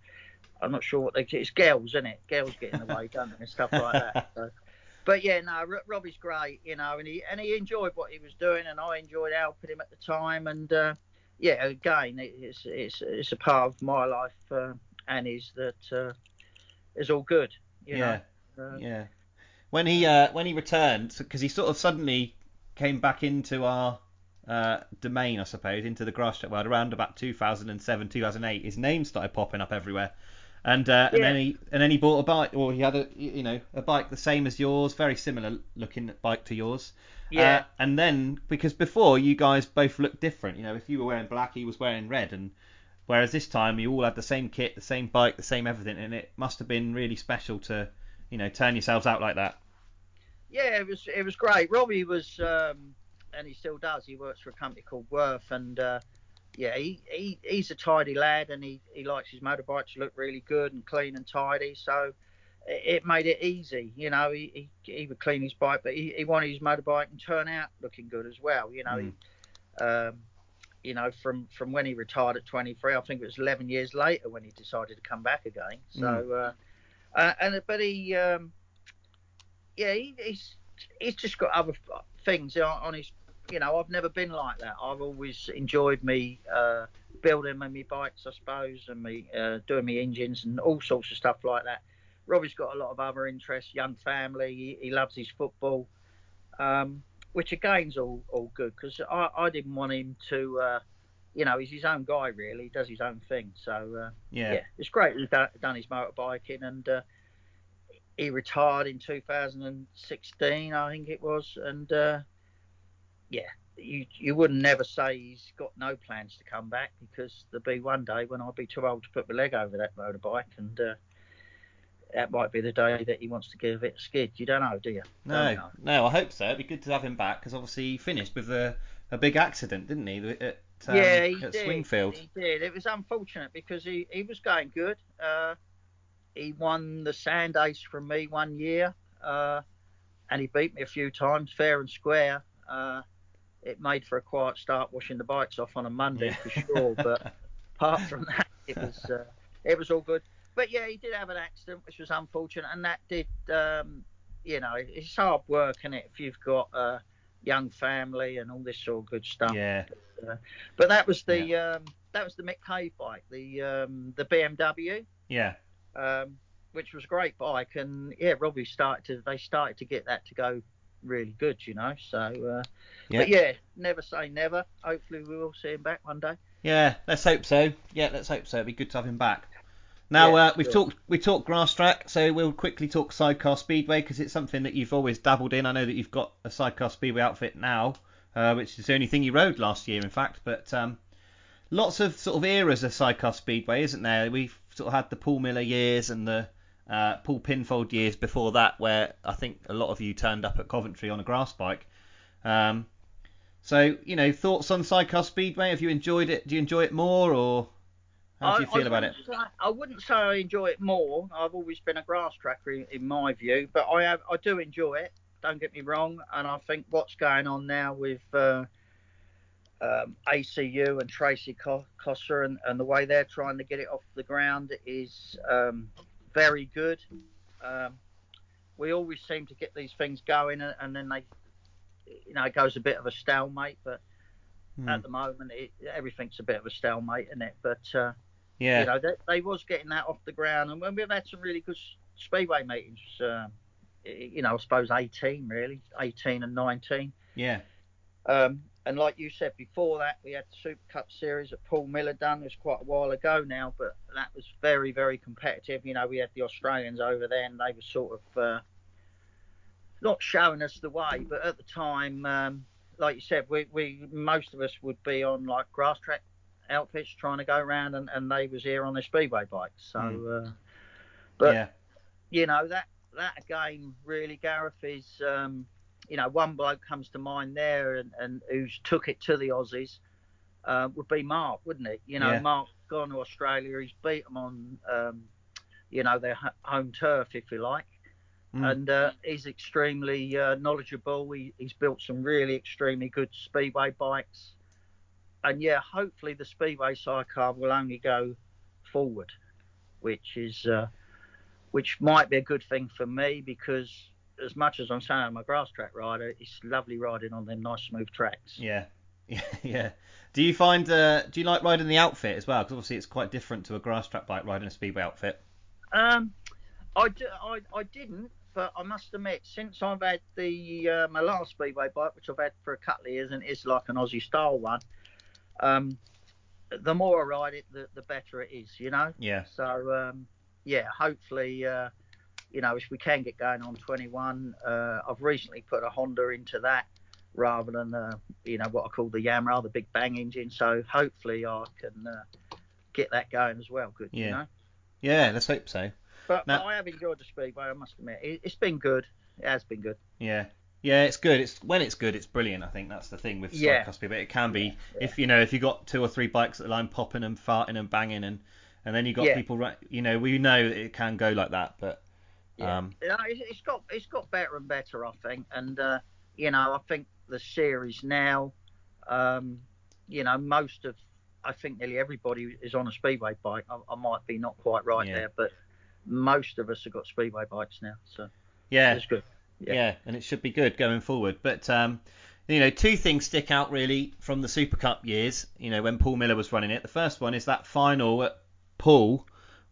I'm not sure what they. It's girls, isn't it? Girls get in the way, don't they, and stuff like that. So. But yeah, no, Robbie's great, you know, and he and he enjoyed what he was doing, and I enjoyed helping him at the time, and uh, yeah, again, it- it's it's it's a part of my life uh, and his that uh, is all good, you yeah. know. Uh, Yeah. When he uh, when he returned, because he sort of suddenly came back into our uh, domain, I suppose, into the grass track world around about 2007, 2008. His name started popping up everywhere, and uh, and then he and then he bought a bike, or he had a you know a bike the same as yours, very similar looking bike to yours. Yeah. Uh, and then because before you guys both looked different, you know, if you were wearing black, he was wearing red, and whereas this time you all had the same kit, the same bike, the same everything, and it must have been really special to you know turn yourselves out like that. yeah, it was it was great. Robbie was, um, and he still does. He works for a company called Würth, and uh, yeah, he, he he's a tidy lad, and he, he likes his motorbike to look really good and clean and tidy. So it, it made it easy, you know. He, he he would clean his bike, but he, he wanted his motorbike and turn out looking good as well, you know. He, um, you know, from from when he retired at 23, I think it was 11 years later when he decided to come back again. So, uh, uh, and but he. Um, yeah, he, he's he's just got other things on, on his. You know, I've never been like that. I've always enjoyed me uh, building my bikes, I suppose, and me uh, doing my engines and all sorts of stuff like that. Robbie's got a lot of other interests, young family. He, he loves his football, um, which again's all all good because I, I didn't want him to. Uh, you know, he's his own guy really. He does his own thing. So uh, Yeah. yeah, it's great he's done, done his motorbiking and uh, he retired in 2016, I think it was, and uh, yeah, you you wouldn't never say he's got no plans to come back because there'll be one day when I'll be too old to put my leg over that motorbike, and uh, that might be the day that he wants to give it a skid. You don't know, do you? No, know. no, I hope so. It'd be good to have him back because obviously he finished with a, a big accident, didn't he? At, um, yeah, he at did. Swingfield. He did. It was unfortunate because he, he was going good. Uh, he won the Sand Ace from me one year, uh, and he beat me a few times, fair and square. Uh, it made for a quiet start washing the bikes off on a Monday Yeah. for sure. But apart from that, it was uh, it was all good. But yeah, he did have an accident, which was unfortunate, and that did, um, you know, it's hard work, is it? If you've got a young family and all this sort of good stuff. Yeah, But that was the um, that was the Mick Cave bike, the um, the BMW, yeah, um, which was a great bike, and yeah, Robbie started to they started to get that to go really good, you know. So, uh, Yeah. but yeah, never say never. Hopefully, we will see him back one day. yeah. Let's hope so. Yeah, let's hope so. It'd be good to have him back. Now Yeah, uh, we've sure. talked we talked grass track, so we'll quickly talk sidecar speedway because it's something that you've always dabbled in. I know that you've got a sidecar speedway outfit now, uh, which is the only thing you rode last year, in fact. But um, lots of sort of eras of sidecar speedway, isn't there? We've sort of had the Paul Miller years and the uh, Paul Pinfold years before that, where I think a lot of you turned up at Coventry on a grass bike. Um, so you know, thoughts on sidecar speedway? Have you enjoyed it? Do you enjoy it more, or how do you I- I feel about it? say- I wouldn't say I enjoy it more. I've always been a grass tracker in, in my view, but I have I do enjoy it. Don't get me wrong, and I think what's going on now with uh, um, ACU and Tracy Co- Costa and, and the way they're trying to get it off the ground is um, very good. Um, we always seem to get these things going, and, and then they, you know, it goes a bit of a stalemate. But Hmm. at the moment, it, everything's a bit of a stalemate, isn't it? But uh, Yeah. you know, they, they was getting that off the ground, and when we've had some really good speedway meetings, uh, you know, I suppose 18 really, 18 and 19. Yeah. Um, and like you said before that, we had the Super Cup series that Paul Miller done. It was quite a while ago now, but that was very, very competitive. You know, we had the Australians over there, and they were sort of uh, not showing us the way, but at the time, um, like you said, we, we most of us would be on like grass track outfits trying to go around, and, and they was here on their speedway bikes. So, uh, but yeah. you know that that again really Gareth is um, you know one bloke comes to mind there and, and who's took it to the Aussies uh, would be Mark wouldn't it you know Yeah. Mark's gone to Australia he's beat them on um, you know their home turf if you like Mm. and uh, he's extremely uh, knowledgeable he, he's built some really extremely good speedway bikes and yeah hopefully the speedway sidecar will only go forward which is uh, which might be a good thing for me because as much as I'm saying I'm a grass track rider, it's lovely riding on them nice smooth tracks. Yeah, yeah. Do you find uh, do you like riding the outfit as well? Because obviously it's quite different to a grass track bike riding a speedway outfit. Um, I, d- I, I didn't, but I must admit, since I've had the uh, my last speedway bike, which I've had for a couple of years, and it's like an Aussie style one, um, the more I ride it, the, the better it is, you know. Yeah, So um, yeah, hopefully, uh, you know, if we can get going on 21, uh, I've recently put a Honda into that rather than uh, you know what I call the Yamaha, the big bang engine. So hopefully I can uh, get that going as well. Good, you Yeah. know. yeah. Let's hope so. But, Now- but I have enjoyed the speedway. I must admit, it, it's been good. It has been good. Yeah, yeah. It's good. It's when it's good, it's brilliant. I think that's the thing with Yeah. speedway. It can be Yeah. if you know if you got two or three bikes at the line popping and farting and banging and and then you got Yeah. people ri- you know we know that it can go like that, but Yeah. um You it's, it's got it's got better and better, I think. And uh, you know, I think the series now, um, you know, most of I think nearly everybody is on a speedway bike. I, I might be not quite right Yeah. there, but most of us have got speedway bikes now, so yeah, it's good. Yeah. Yeah. and it should be good going forward. But um, you know, two things stick out really from the Super Cup years. You know, when Paul Miller was running it. The first one is that final at Poole,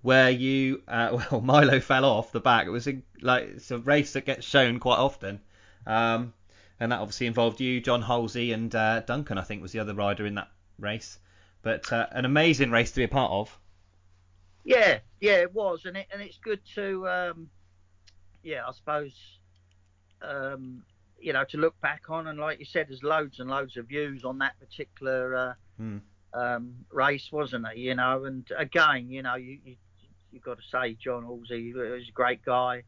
where you uh, well Milo fell off the back. It was a, like it's a race that gets shown quite often. Um, and that obviously involved you, John Halsey, and uh, Duncan. I think was the other rider in that race. But uh, an amazing race to be a part of. Yeah, yeah, it was, and it and it's good to, um, yeah, I suppose, um, you know, to look back on, and like you said, there's loads and loads of views on that particular uh, Hmm. um, race, wasn't it? You know, and again, you know, you, you you've got to say John Halsey he was a great guy.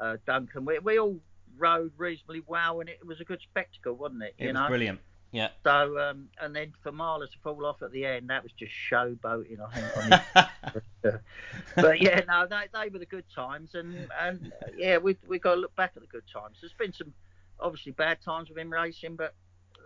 Uh, Duncan, we, we all rode reasonably well, and it was a good spectacle, wasn't it? It was know. brilliant. Yeah. So, um, and then for Marla to fall off at the end, that was just showboating, I think. on his- but yeah, no, they, they were the good times, and and uh, yeah, we we got to look back at the good times. There's been some obviously bad times with him racing, but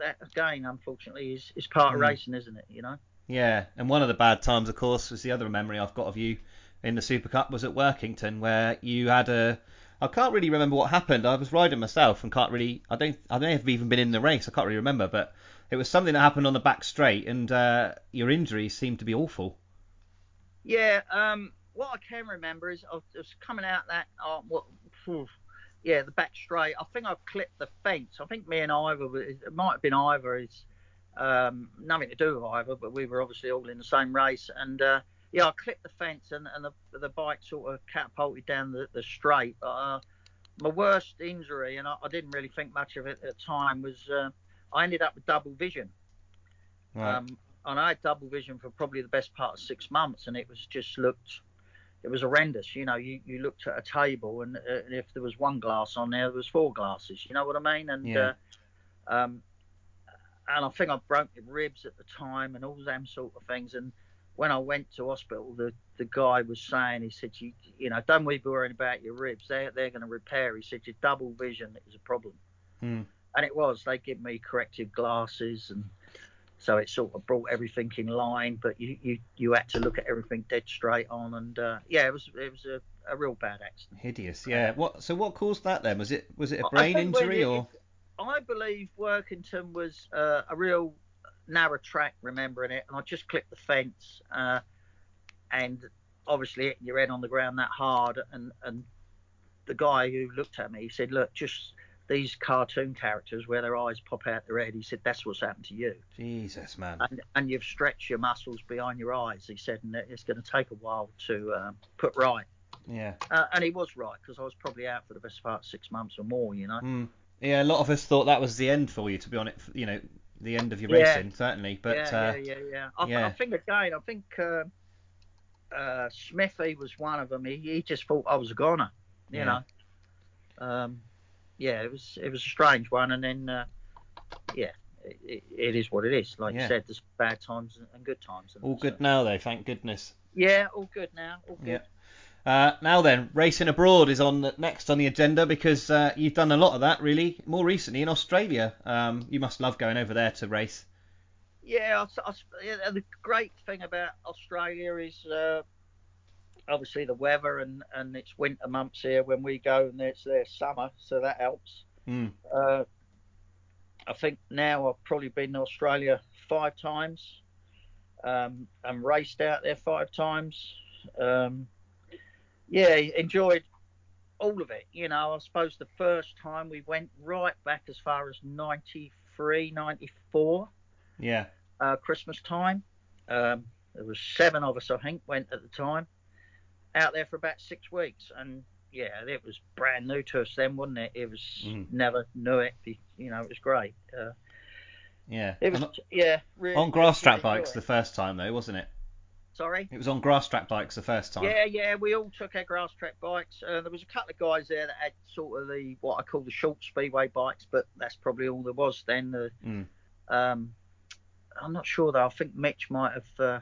that again, unfortunately, is is part of Mm. racing, isn't it? You know. Yeah, and one of the bad times, of course, was the other memory I've got of you in the Super Cup was at Workington, where you had a. I can't really remember what happened. I was riding myself and can't really. I don't. I may have even been in the race. I can't really remember, but it was something that happened on the back straight, and uh, your injuries seemed to be awful. Yeah, um, what I can remember is I was coming out that, uh, what, yeah, the back straight. I think I clipped the fence. I think me and Ivor, it might have been Ivor, it's um, nothing to do with Ivor, but we were obviously all in the same race. And uh, yeah, I clipped the fence and, and the, the bike sort of catapulted down the, the straight. But uh, my worst injury, and I, I didn't really think much of it at the time, was uh, I ended up with double vision. Right. Um, and I had double vision for probably the best part of six months, and it was just looked, it was horrendous. You know, you, you looked at a table, and, uh, and if there was one glass on there, there was four glasses. You know what I mean? And Yeah. uh, um, and I think I broke ribs at the time, and all them sort of things. And when I went to hospital, the the guy was saying, he said, you you know, don't be worrying about your ribs. They're they're going to repair. He said your double vision is a problem Hmm. and it was. They give me corrective glasses, and so it sort of brought everything in line. But you you, you had to look at everything dead straight on, and uh, yeah, it was it was a, a real bad accident. Hideous. Yeah. What? So what caused that then? Was it was it a brain injury or? I believe Workington was uh, a real narrow track, remembering it, and I just clipped the fence, uh, and obviously hitting your head on the ground that hard, and and the guy who looked at me, he said, look, just these cartoon characters where their eyes pop out their head. He said that's what's happened to you. Jesus, man. and, and you've stretched your muscles behind your eyes. He said, and it's going to take a while to um, put right. Yeah. Uh, and he was right because I was probably out for the best part of six months or more, you know. Hmm. Yeah. A lot of us thought that was the end for you, to be honest. You know, the end of your Yeah. racing, certainly. But yeah, uh, yeah, yeah, yeah. I, yeah. I think again, I think uh, uh, Smithy was one of them. He, he just thought I was a goner, you Yeah. know. Um, yeah, it was it was a strange one, and then uh, yeah, it, it, it is what it is. Like Yeah. you said, there's bad times and good times. and all so- good now, though. Thank goodness. Yeah, all good now. All good. Uh, now then, racing abroad is on the, next on the agenda because uh, you've done a lot of that really more recently in Australia. Um, you must love going over there to race. Yeah, I, I, the great thing about Australia is uh, obviously the weather and, and it's winter months here when we go and it's their summer, so that helps. Mm. Uh, I think now I've probably been to Australia five times um, and raced out there five times. Um, yeah, enjoyed all of it. You know, I suppose the first time we went right back as far as 93, 94 Yeah. uh, Christmas time. Um, there was seven of us, I think, went at the time. Out there for about six weeks, and yeah, it was brand new to us then, wasn't it? It was Mhm. never knew it. You know, it was great. Uh, Yeah. it was yeah, really. on grass track really bikes the first time though, wasn't it? Sorry. It was on grass track bikes the first time. Yeah, yeah, we all took our grass track bikes. Uh, there was a couple of guys there that had sort of the what I call the short speedway bikes, but that's probably all there was then. The, Mm. um, I'm not sure though. I think Mitch might have uh,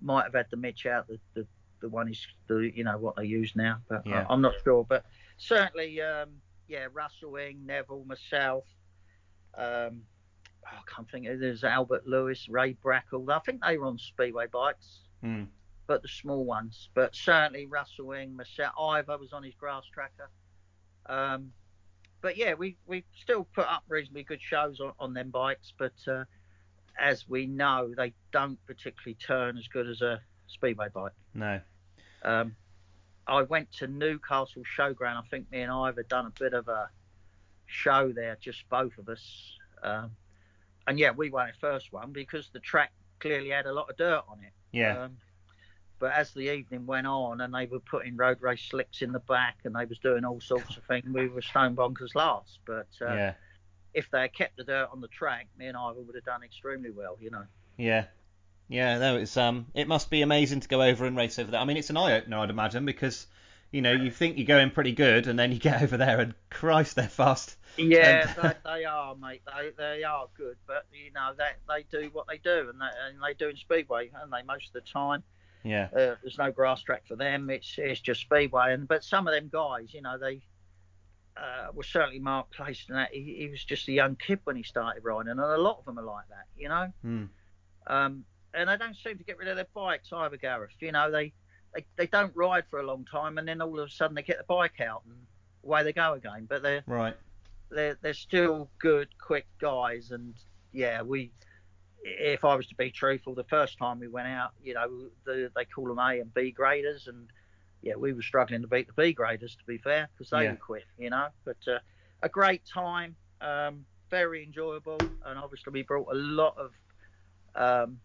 might have had the Mitch out the, the the one is the you know what they use now, but Yeah. I, I'm not sure. But certainly, um, yeah, Russell Ing, Neville, myself. Um, oh, I can't think. of- There's Albert Lewis, Ray Brackle. I think they were on speedway bikes Mm. but the small ones. But certainly Russell Wing, myself, Ivor was on his grass tracker. Um, but yeah, we we still put up reasonably good shows on, on them bikes. But uh, as we know, they don't particularly turn as good as a speedway bike. No. Um, I went to Newcastle Showground. I think me and Ivor done a bit of a show there, just both of us. Um, and yeah, we won our first one because the track clearly had a lot of dirt on it. Yeah. Um, but as the evening went on and they were putting road race slicks in the back and they was doing all sorts of things, we were stone bonkers last. But uh, yeah. if they had kept the dirt on the track, me and Ivor would have done extremely well, you know. Yeah. Yeah, no, it's um, it must be amazing to go over and race over there. I mean, it's an eye opener, I'd imagine, because you know you think you're going pretty good, and then you get over there, and Christ, they're fast. Yeah, And- they, they are, mate. They they are good, but you know they they do what they do, and they, and they do in speedway, and they most of the time. Yeah, Uh, there's no grass track for them. It's it's just speedway, and but some of them guys, you know, they uh, were certainly Mark Place and that. He, he was just a young kid when he started riding, and a lot of them are like that, you know. Hmm. Um, and they don't seem to get rid of their bikes either, Gareth. You know, they, they they don't ride for a long time, and then all of a sudden they get the bike out and away they go again. But they're right. they're they're still good, quick guys, and yeah, we. If I was to be truthful, the first time we went out, you know, the, they call them A and B graders, and yeah, we were struggling to beat the B graders, to be fair, because they Yeah. were quick, you know. But uh, a great time, um, very enjoyable, and obviously we brought a lot of um,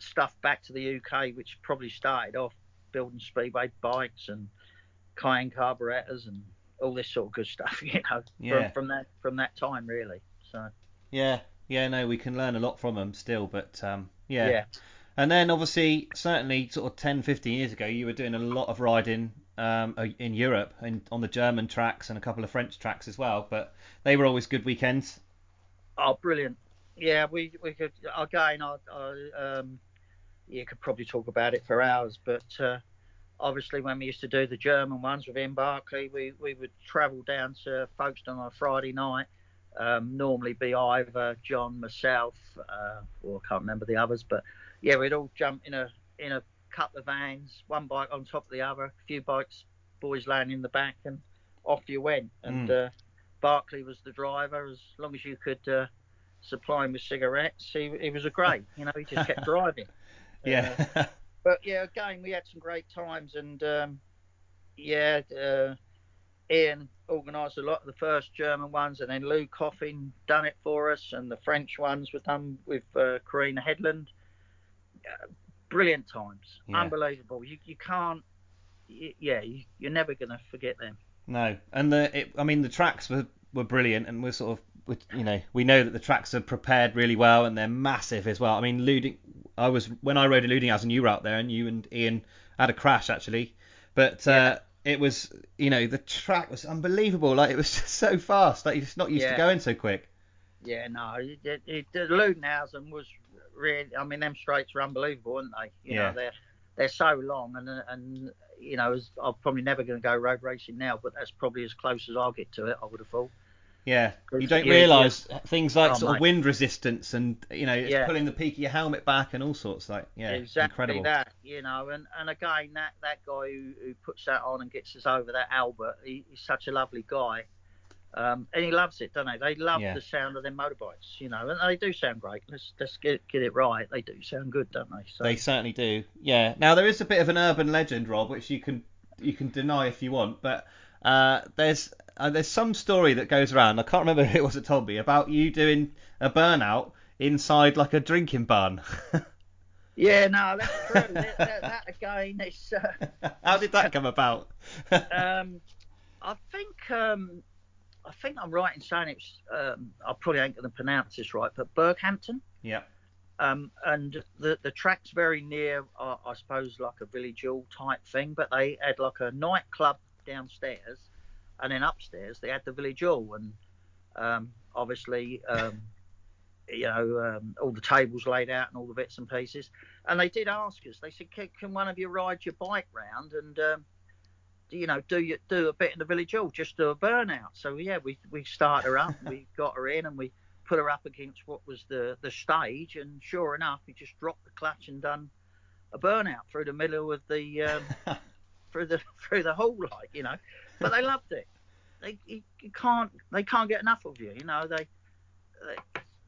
stuff back to the UK, which probably started off building speedway bikes and Keihin carburetors and all this sort of good stuff, you know, Yeah. from, from that from that time really. So Yeah, yeah, no, we can learn a lot from them still, but um, yeah. yeah, And then obviously, certainly, sort of 10, 15 years ago, you were doing a lot of riding um, in Europe and on the German tracks and a couple of French tracks as well. But they were always good weekends. oh brilliant. Yeah, we we could again. I, I um, you could probably talk about it for hours, but uh, obviously when we used to do the German ones with Ian Barkley, we we would travel down to Folkestone on a Friday night. Um, normally be either John, myself, uh, or I can't remember the others, but yeah, we'd all jump in a in a couple of vans, one bike on top of the other, a few bikes, boys laying in the back, and off you went. And uh, Barkley was the driver. As long as you could uh, supply him with cigarettes, he, he was a great. You know, he just kept driving. Yeah. But yeah, again, we had some great times, and um, yeah, uh, Ian organised a lot of the first German ones, and then Lou Coffin done it for us, and the French ones were done with uh, Karina Headland. Uh, brilliant times, Yeah. unbelievable. You you can't, y yeah, you, you're never gonna forget them. no, and the it, I mean the tracks were, were brilliant, and we're sort of you know we know that the tracks are prepared really well and they're massive as well. I mean Luding, I was when I rode luding at Ludinghouse you were out there and you and Ian had a crash actually, but uh, it was you know the track was unbelievable. Like it was just so fast. Like you're just not used to going so quick. Yeah, no, it, it, it, Lüdinghausen was really. I mean, them straights are unbelievable, aren't they? You Yeah. know, they're they're so long, and and you know, I'm probably never going to go road racing now, but that's probably as close as I'll get to it. I would have thought. Yeah, you don't realise things like Oh, sort of wind resistance and you know it's Yeah. pulling the peak of your helmet back and all sorts like yeah, exactly incredible. that, you know, and and again, that that guy who, who puts that on and gets us over that Albert, he, he's such a lovely guy. Um, and he loves it, don't they? They love Yeah. the sound of their motorbikes, you know, and they do sound great. Let's let's get get it right. They do sound good, don't they? So They certainly do. Yeah. Now there is a bit of an urban legend, Rob, which you can you can deny if you want, but uh, there's uh, there's some story that goes around. I can't remember who it was that told me about you doing a burnout inside like a drinking barn. Yeah, no, that's true. that, that, that again, it's. Uh, How did that come about? um, I think um, I think I'm right in saying it's. Um, I probably ain't going to pronounce this right, but Berghampton. yeah. Um, and the the track's very near, uh, I suppose, like a village hall type thing. But they had like a nightclub downstairs, and then upstairs they had the village hall, and um, obviously, um, you know, um, all the tables laid out and all the bits and pieces. And they did ask us. They said, "Can, can one of you ride your bike round and?" Um, do you know, do you do a bit in the village hall, just do a burnout. So yeah, we we started her up, we got her in, and we put her up against what was the the stage, and sure enough, we just dropped the clutch and done a burnout through the middle of the um, through the through the hall, like you know. But they loved it. They you, you can't they can't get enough of you, you know. They, they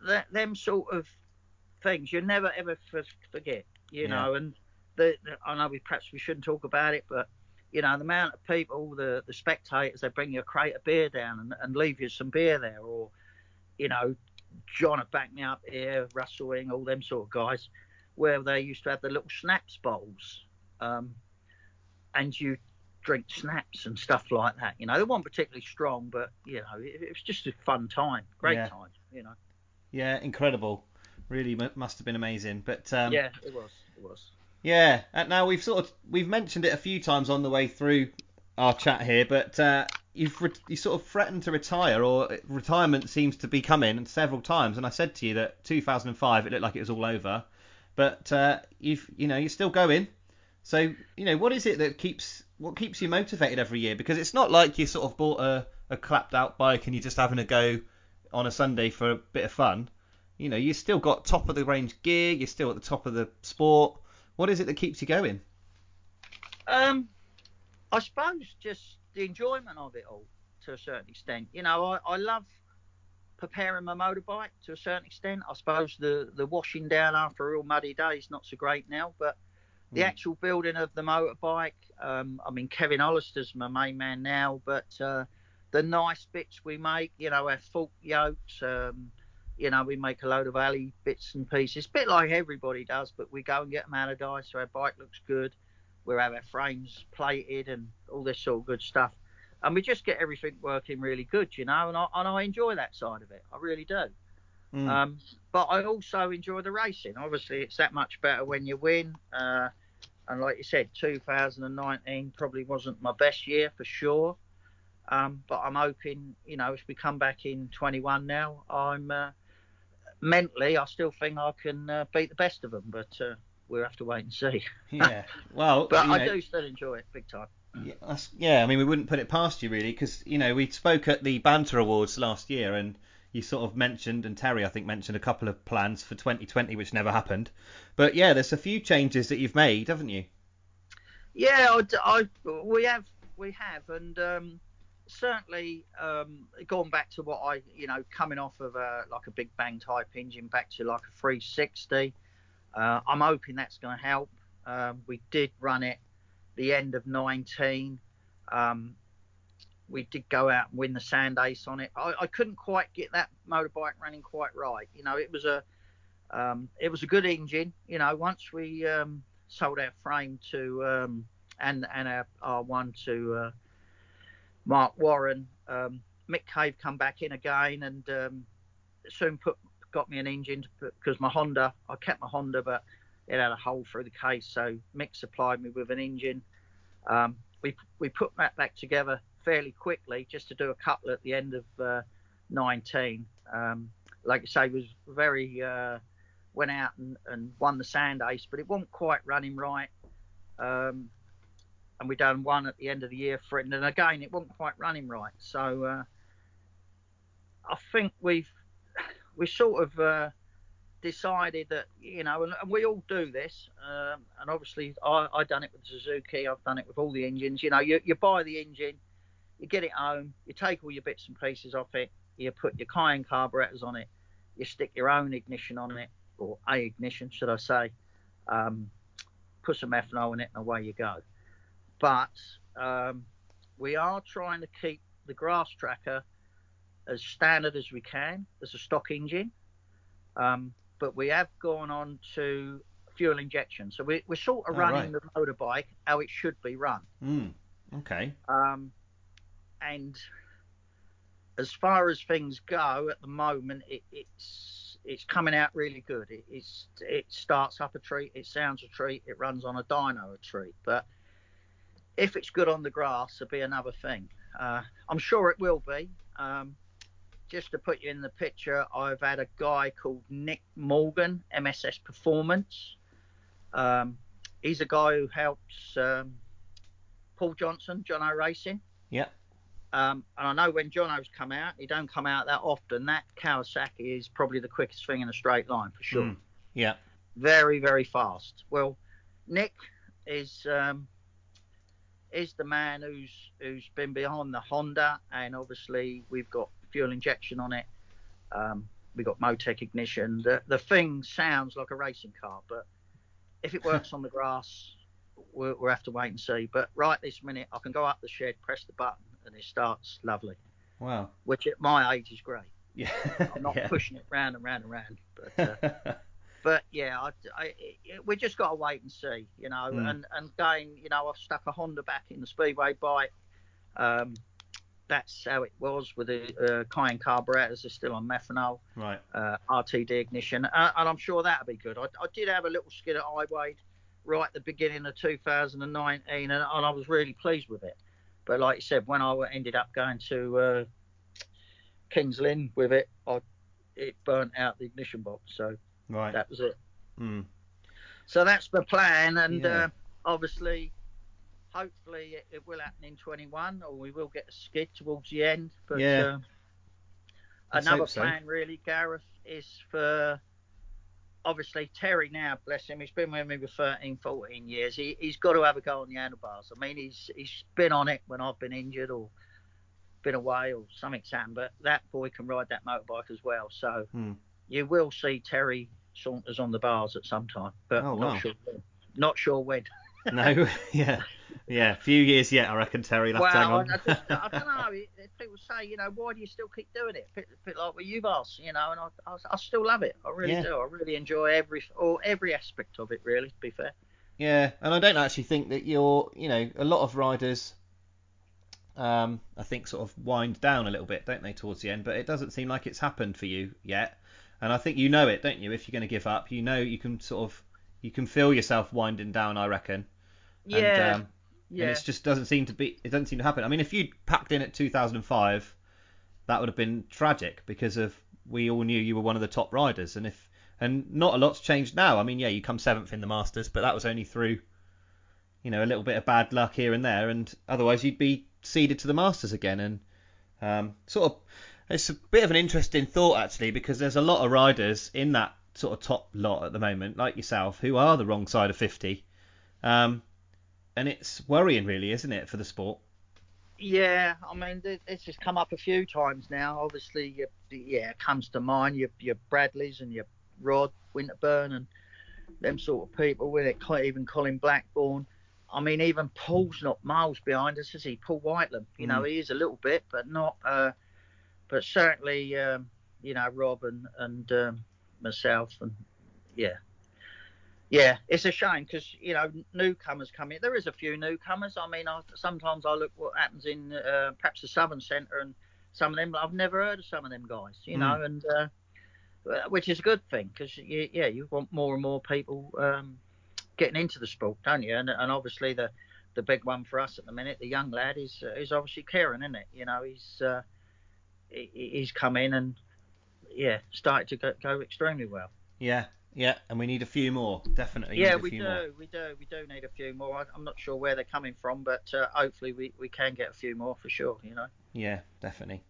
that them sort of things you never ever forget, you Yeah. know. And the, the I know we perhaps we shouldn't talk about it, but you know the amount of people, the the spectators, they bring you a crate of beer down and, and leave you some beer there, or you know, John had backed me up here, Russell Ing, all them sort of guys, where they used to have the little snaps bowls, um, and you drink snaps and stuff like that. You know, they weren't particularly strong, but you know, it, it was just a fun time, great Yeah. time. You know. Yeah, incredible. Really mu- must have been amazing. But um, yeah, it was. It was. Yeah, and now we've sort of we've mentioned it a few times on the way through our chat here, but uh, you've re- you sort of threatened to retire, or retirement seems to be coming several times. And I said to you that 2005 it looked like it was all over, but uh, you've you know you're still going. So you know what is it that keeps what keeps you motivated every year? Because it's not like you sort of bought a, a clapped out bike and you're just having a go on a Sunday for a bit of fun. You know, you still got top of the range gear, you're still at the top of the sport. What is it that keeps you going? Um, I suppose just the enjoyment of it all to a certain extent. You know, I, I love preparing my motorbike to a certain extent. I suppose the, the washing down after a real muddy day is not so great now, but the Mm. actual building of the motorbike, um, I mean, Kevin Hollister's my main man now, but uh, the nice bits we make, you know, our fork yokes, um, you know, we make a load of alley bits and pieces, bit like everybody does, but we go and get them anodized so our bike looks good. We have our frames plated and all this sort of good stuff. And we just get everything working really good, you know, and I, and I enjoy that side of it. I really do. Mm. Um, but I also enjoy the racing. Obviously, it's that much better when you win. Uh, and like you said, 2019 probably wasn't my best year for sure. Um, but I'm hoping, you know, if we come back in 21 now, I'm uh, mentally, I still think I can uh, beat the best of them. But uh, we'll have to wait and see. yeah. Well, But I know, do still enjoy it big time. Yeah, yeah, I mean, we wouldn't put it past you really, because you know we spoke at the Banter Awards last year, and you sort of mentioned, and Terry I think mentioned a couple of plans for 2020, which never happened. But yeah, there's a few changes that you've made, haven't you? Yeah, I, I- we have, we have, and um, certainly um, going back to what I, you know, coming off of a, like a big bang type engine back to like a 360. Uh, I'm hoping that's going to help. Um, we did run it the end of 19. Um, we did go out and win the Sand Ace on it. I, I couldn't quite get that motorbike running quite right. You know, it was a um, it was a good engine. You know, once we um, sold our frame to um, and and our, one to uh, Mark Warren, um, Mick Cave come back in again and um, soon put got me an engine because my Honda I kept my Honda but it had a hole through the case so Mick supplied me with an engine. Um, we we put that back together fairly quickly just to do a couple at the end of uh, 19. Um, like I say, was very uh, went out and, and won the Sand Ace, but it wasn't quite running right. Um, and we done one at the end of the year for it, and again it wasn't quite running right. So uh, I think we've we sort of uh, decided that you know, and, and we all do this. Um, and obviously, I I done it with Suzuki. I've done it with all the engines. You know, you you buy the engine, you get it home, you take all your bits and pieces off it, you put your Keihin carburetors on it, you stick your own ignition on it, or a ignition, should I say? Um, put some ethanol in it, and away you go. But um, we are trying to keep the grass tracker as standard as we can as a stock engine. Um, but we have gone on to fuel injection. So we, we're sort of Oh, running right. the motorbike how it should be run. Mm. Okay. Um, and as far as things go at the moment, it, it's it's coming out really good. It, it's it starts up a treat, it sounds a treat, it runs on a dyno a treat. But if it's good on the grass, it'll be another thing. Uh, I'm sure it will be. Um, just to put you in the picture, I've had a guy called Nick Morgan, MSS Performance. Um, he's a guy who helps um, Paul Johnson, Jono Racing. Yeah. Um, and I know when Jono's come out, he don't come out that often. That Kawasaki is probably the quickest thing in a straight line for sure. Mm. Yeah. Very, very fast. Well, Nick is um, is the man who's who's been behind the Honda, and obviously we've got fuel injection on it. Um, we got Motec ignition. The the thing sounds like a racing car, but if it works on the grass, we'll, we'll have to wait and see. But right this minute, I can go up the shed, press the button, and it starts lovely. Wow. Which at my age is great. Yeah. I'm not yeah. pushing it round and round and round. But uh, but yeah, I, I, it, we just got to wait and see, you know. Mm. And and again, you know, I've stuck a Honda back in the speedway bike. Um, that's how it was with the uh, Keihin carburetors. They're still on methanol, Right. uh, RTD ignition, uh, and I'm sure that'll be good. I, I did have a little skid at Highway right at the beginning of 2019, and, and I was really pleased with it. But like you said, when I ended up going to uh, Kings Lynn with it, I, it burnt out the ignition box, so Right. that was it. Hmm. So that's the plan, and Yeah. uh, obviously, hopefully, it, it will happen in 21, or we will get a skid towards the end. But Yeah. uh, another so. plan, really, Gareth, is for obviously Terry. Now, bless him, he's been with me for 13, 14 years. He, he's got to have a go on the handlebars. I mean, he's he's been on it when I've been injured or been away or something's happened. But that boy can ride that motorbike as well. So Hmm. you will see Terry Saunders on the bars at some time, but Oh, not wow. sure. Not sure when. No. yeah. Yeah. Few years yet, I reckon, Terry. You'll hang well, on. I, just, I don't know. People say, you know, why do you still keep doing it? Bit, bit like what you've asked, you know, and I, I, I still love it. I really Yeah. do. I really enjoy every or every aspect of it. Really, to be fair. Yeah, and I don't actually think that you're, you know, a lot of riders, um, I think sort of wind down a little bit, don't they, towards the end? But it doesn't seem like it's happened for you yet, and I think you know it, don't you? If you're going to give up, you know you can sort of, you can feel yourself winding down, I reckon. Yeah, And, um, yeah. and it just doesn't seem to be, it doesn't seem to happen. I mean, if you'd packed in at 2005, that would have been tragic because of we all knew you were one of the top riders, and if and not a lot's changed now. I mean, yeah, you come seventh in the Masters, but that was only through, you know, a little bit of bad luck here and there, and otherwise you'd be seeded to the Masters again. And um, sort of, it's a bit of an interesting thought actually because there's a lot of riders in that sort of top lot at the moment, like yourself, who are the wrong side of 50. Um, and it's worrying, really, isn't it, for the sport? Yeah, I mean, this has come up a few times now. Obviously, you, yeah, it comes to mind your your Bradleys and your Rod Winterburn and them sort of people. With it, even Colin Blackburn. I mean, even Paul's not miles behind us, is he? Paul Whiteland. You know, he is a little bit, but not. Uh, but certainly, um, you know, Rob and and um, myself and yeah. Yeah, it's a shame because you know newcomers come in. There is a few newcomers. I mean, I, sometimes I look what happens in uh, perhaps the Southern Centre, and some of them I've never heard of some of them guys. You know, and uh, which is a good thing because you, yeah, you want more and more people um, getting into the sport, don't you? And, and obviously the the big one for us at the minute, the young lad is uh, is obviously Kieran, isn't it? You know, he's uh, he, he's come in and yeah, started to go, go extremely well. Yeah, yeah, and we need a few more, definitely. Yeah, need a we few do, more. we do, we do need a few more. I, I'm not sure where they're coming from, but uh, hopefully we, we can get a few more for sure. You know. Yeah, definitely.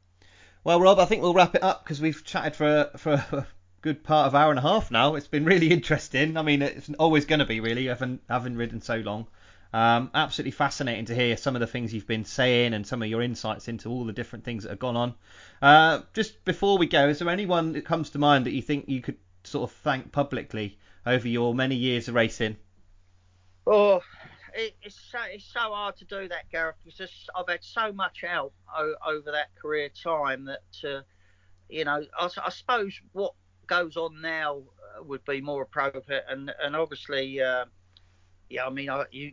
Well, Rob, I think we'll wrap it up because we've chatted for for a good part of hour and a half now. It's been really interesting. I mean, it's always going to be really, having having ridden so long. Um, absolutely fascinating to hear some of the things you've been saying and some of your insights into all the different things that have gone on. Uh, just before we go, is there anyone that comes to mind that you think you could sort of thank publicly over your many years of racing? Oh, it, it's so it's so hard to do that, Gareth, because just, I've had so much help o- over that career time that uh, you know I suppose what goes on now uh, would be more appropriate, and and obviously, uh, yeah, I mean, I, you.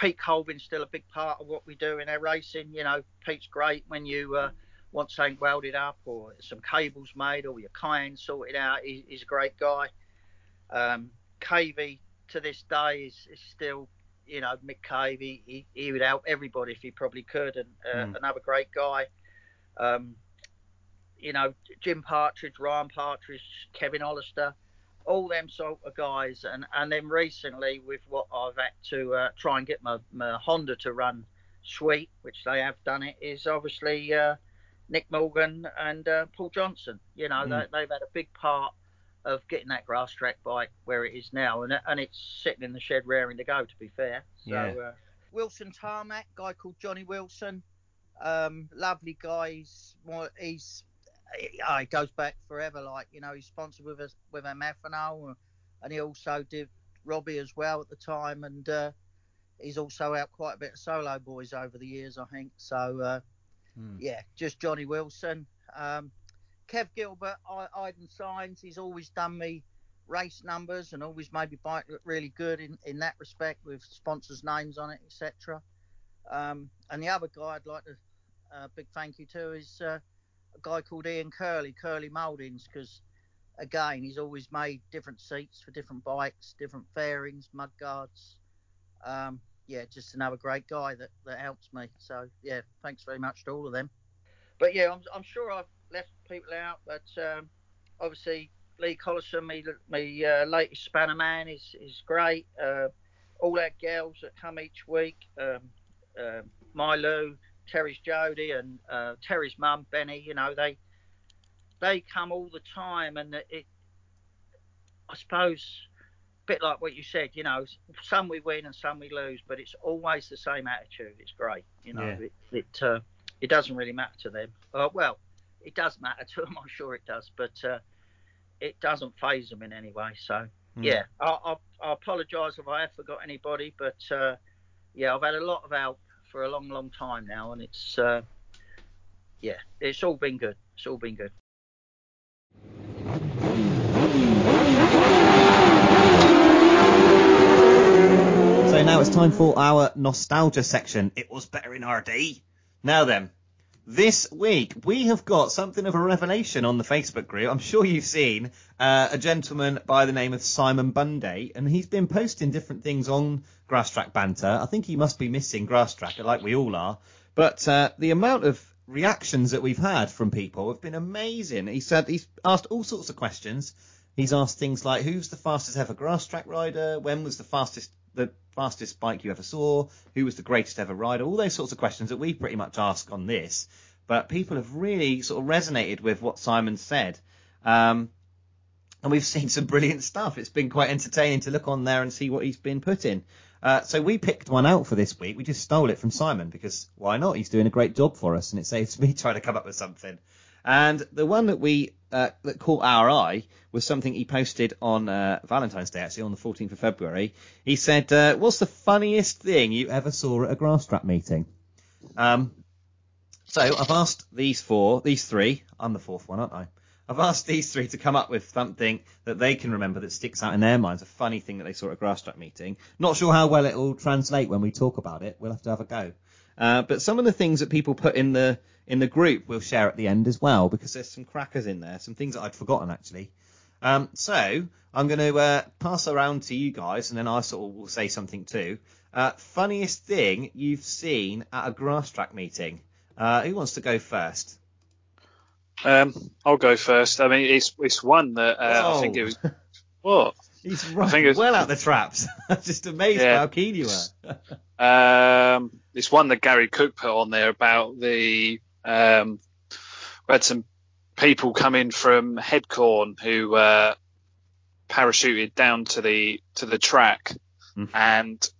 Pete Colvin's still a big part of what we do in our racing. You know, Pete's great when you uh, want something welded up or some cables made or your Keihin sorted out. He, he's a great guy. Um, Cavey to this day is, is still, you know, Mick Cavey. He, he would help everybody if he probably could, and uh, Mm. another great guy. Um, you know, Jim Partridge, Ryan Partridge, Kevin Hollister, all them sort of guys. And, and then recently, with what I've had to uh, try and get my, my Honda to run sweet, which they have done it, is obviously uh, Nick Morgan and uh, Paul Johnson. You know, Mm. they, they've had a big part of getting that grass track bike where it is now, and and it's sitting in the shed raring to go. To be fair, so Yeah. uh, Wilson Tarmac, guy called Johnny Wilson, um, lovely guy. He's more, he's uh, he goes back forever. Like you know, he's sponsored with us with our methanol, and he also did Robbie as well at the time, and uh, he's also out quite a bit of solo boys over the years, I think. So uh, Hmm. yeah, just Johnny Wilson. Um, Kev Gilbert, I, Iden Signs, he's always done me race numbers and always made me bike look really good in, in that respect with sponsors' names on it, etc. Um, and the other guy I'd like to a big thank you to is uh, a guy called Ian Curley, Curley Mouldings, because again, he's always made different seats for different bikes, different fairings, mud guards. Um, yeah, just another great guy that, that helps me. So yeah, thanks very much to all of them. But yeah, I'm, I'm sure I've left people out, but um, obviously Lee Collison, me, me uh, latest spanner man, is is great. Uh, all our girls that come each week, um, uh, Milo, Terry's Jody, and uh, Terry's mum Benny. You know they they come all the time, and it, I suppose, a bit like what you said. You know, some we win and some we lose, but it's always the same attitude. It's great. You know, Yeah. it it, uh, it doesn't really matter to them. Uh, well, it does matter to them. I'm sure it does, but uh, it doesn't phase them in any way. So Hmm. yeah, I, I, I apologise if I have forgot anybody, but uh, yeah, I've had a lot of help for a long, long time now, and it's uh, yeah, it's all been good. It's all been good. So now it's time for our nostalgia section. It was better in RD. Now then, this week we have got something of a revelation on the Facebook group. I'm sure you've seen uh, a gentleman by the name of Simon Bunday, and he's been posting different things on Grass Track Banter. I think he must be missing Grass Track, like we all are. But uh, the amount of reactions that we've had from people have been amazing. He said he's asked all sorts of questions. He's asked things like, "Who's the fastest ever grass track rider? When was the fastest the fastest bike you ever saw? Who was the greatest ever rider?" All those sorts of questions that we pretty much ask on this. But people have really sort of resonated with what Simon said. Um, and we've seen some brilliant stuff. It's been quite entertaining to look on there and see what he's been putting. Uh, so we picked one out for this week. We just stole it from Simon because why not? He's doing a great job for us, and it saves me trying to come up with something. And the one that we uh, that caught our eye was something he posted on uh, Valentine's Day, actually on the 14th of February. He said, uh, "What's the funniest thing you ever saw at a grass trap meeting?" Um, so I've asked these four, these three. I'm the fourth one, aren't I? I've asked these three to come up with something that they can remember that sticks out in their minds, a funny thing that they saw at a grass trap meeting. Not sure how well it will translate when we talk about it. We'll have to have a go. Uh, but some of the things that people put in the in the group we'll share at the end as well because there's some crackers in there, some things that I'd forgotten actually. Um, so I'm going to uh, pass around to you guys, and then I sort of will say something too. Uh, funniest thing you've seen at a grass track meeting? Uh, who wants to go first? Um, I'll go first. I mean, it's it's one that uh, I think it was what He's I right think it's- well out the traps. I'm just amazed Yeah. how keen you were. Um, it's one that Gary Cook put on there about the um, we had some people come in from Headcorn who uh, parachuted down to the to the track, Mm. and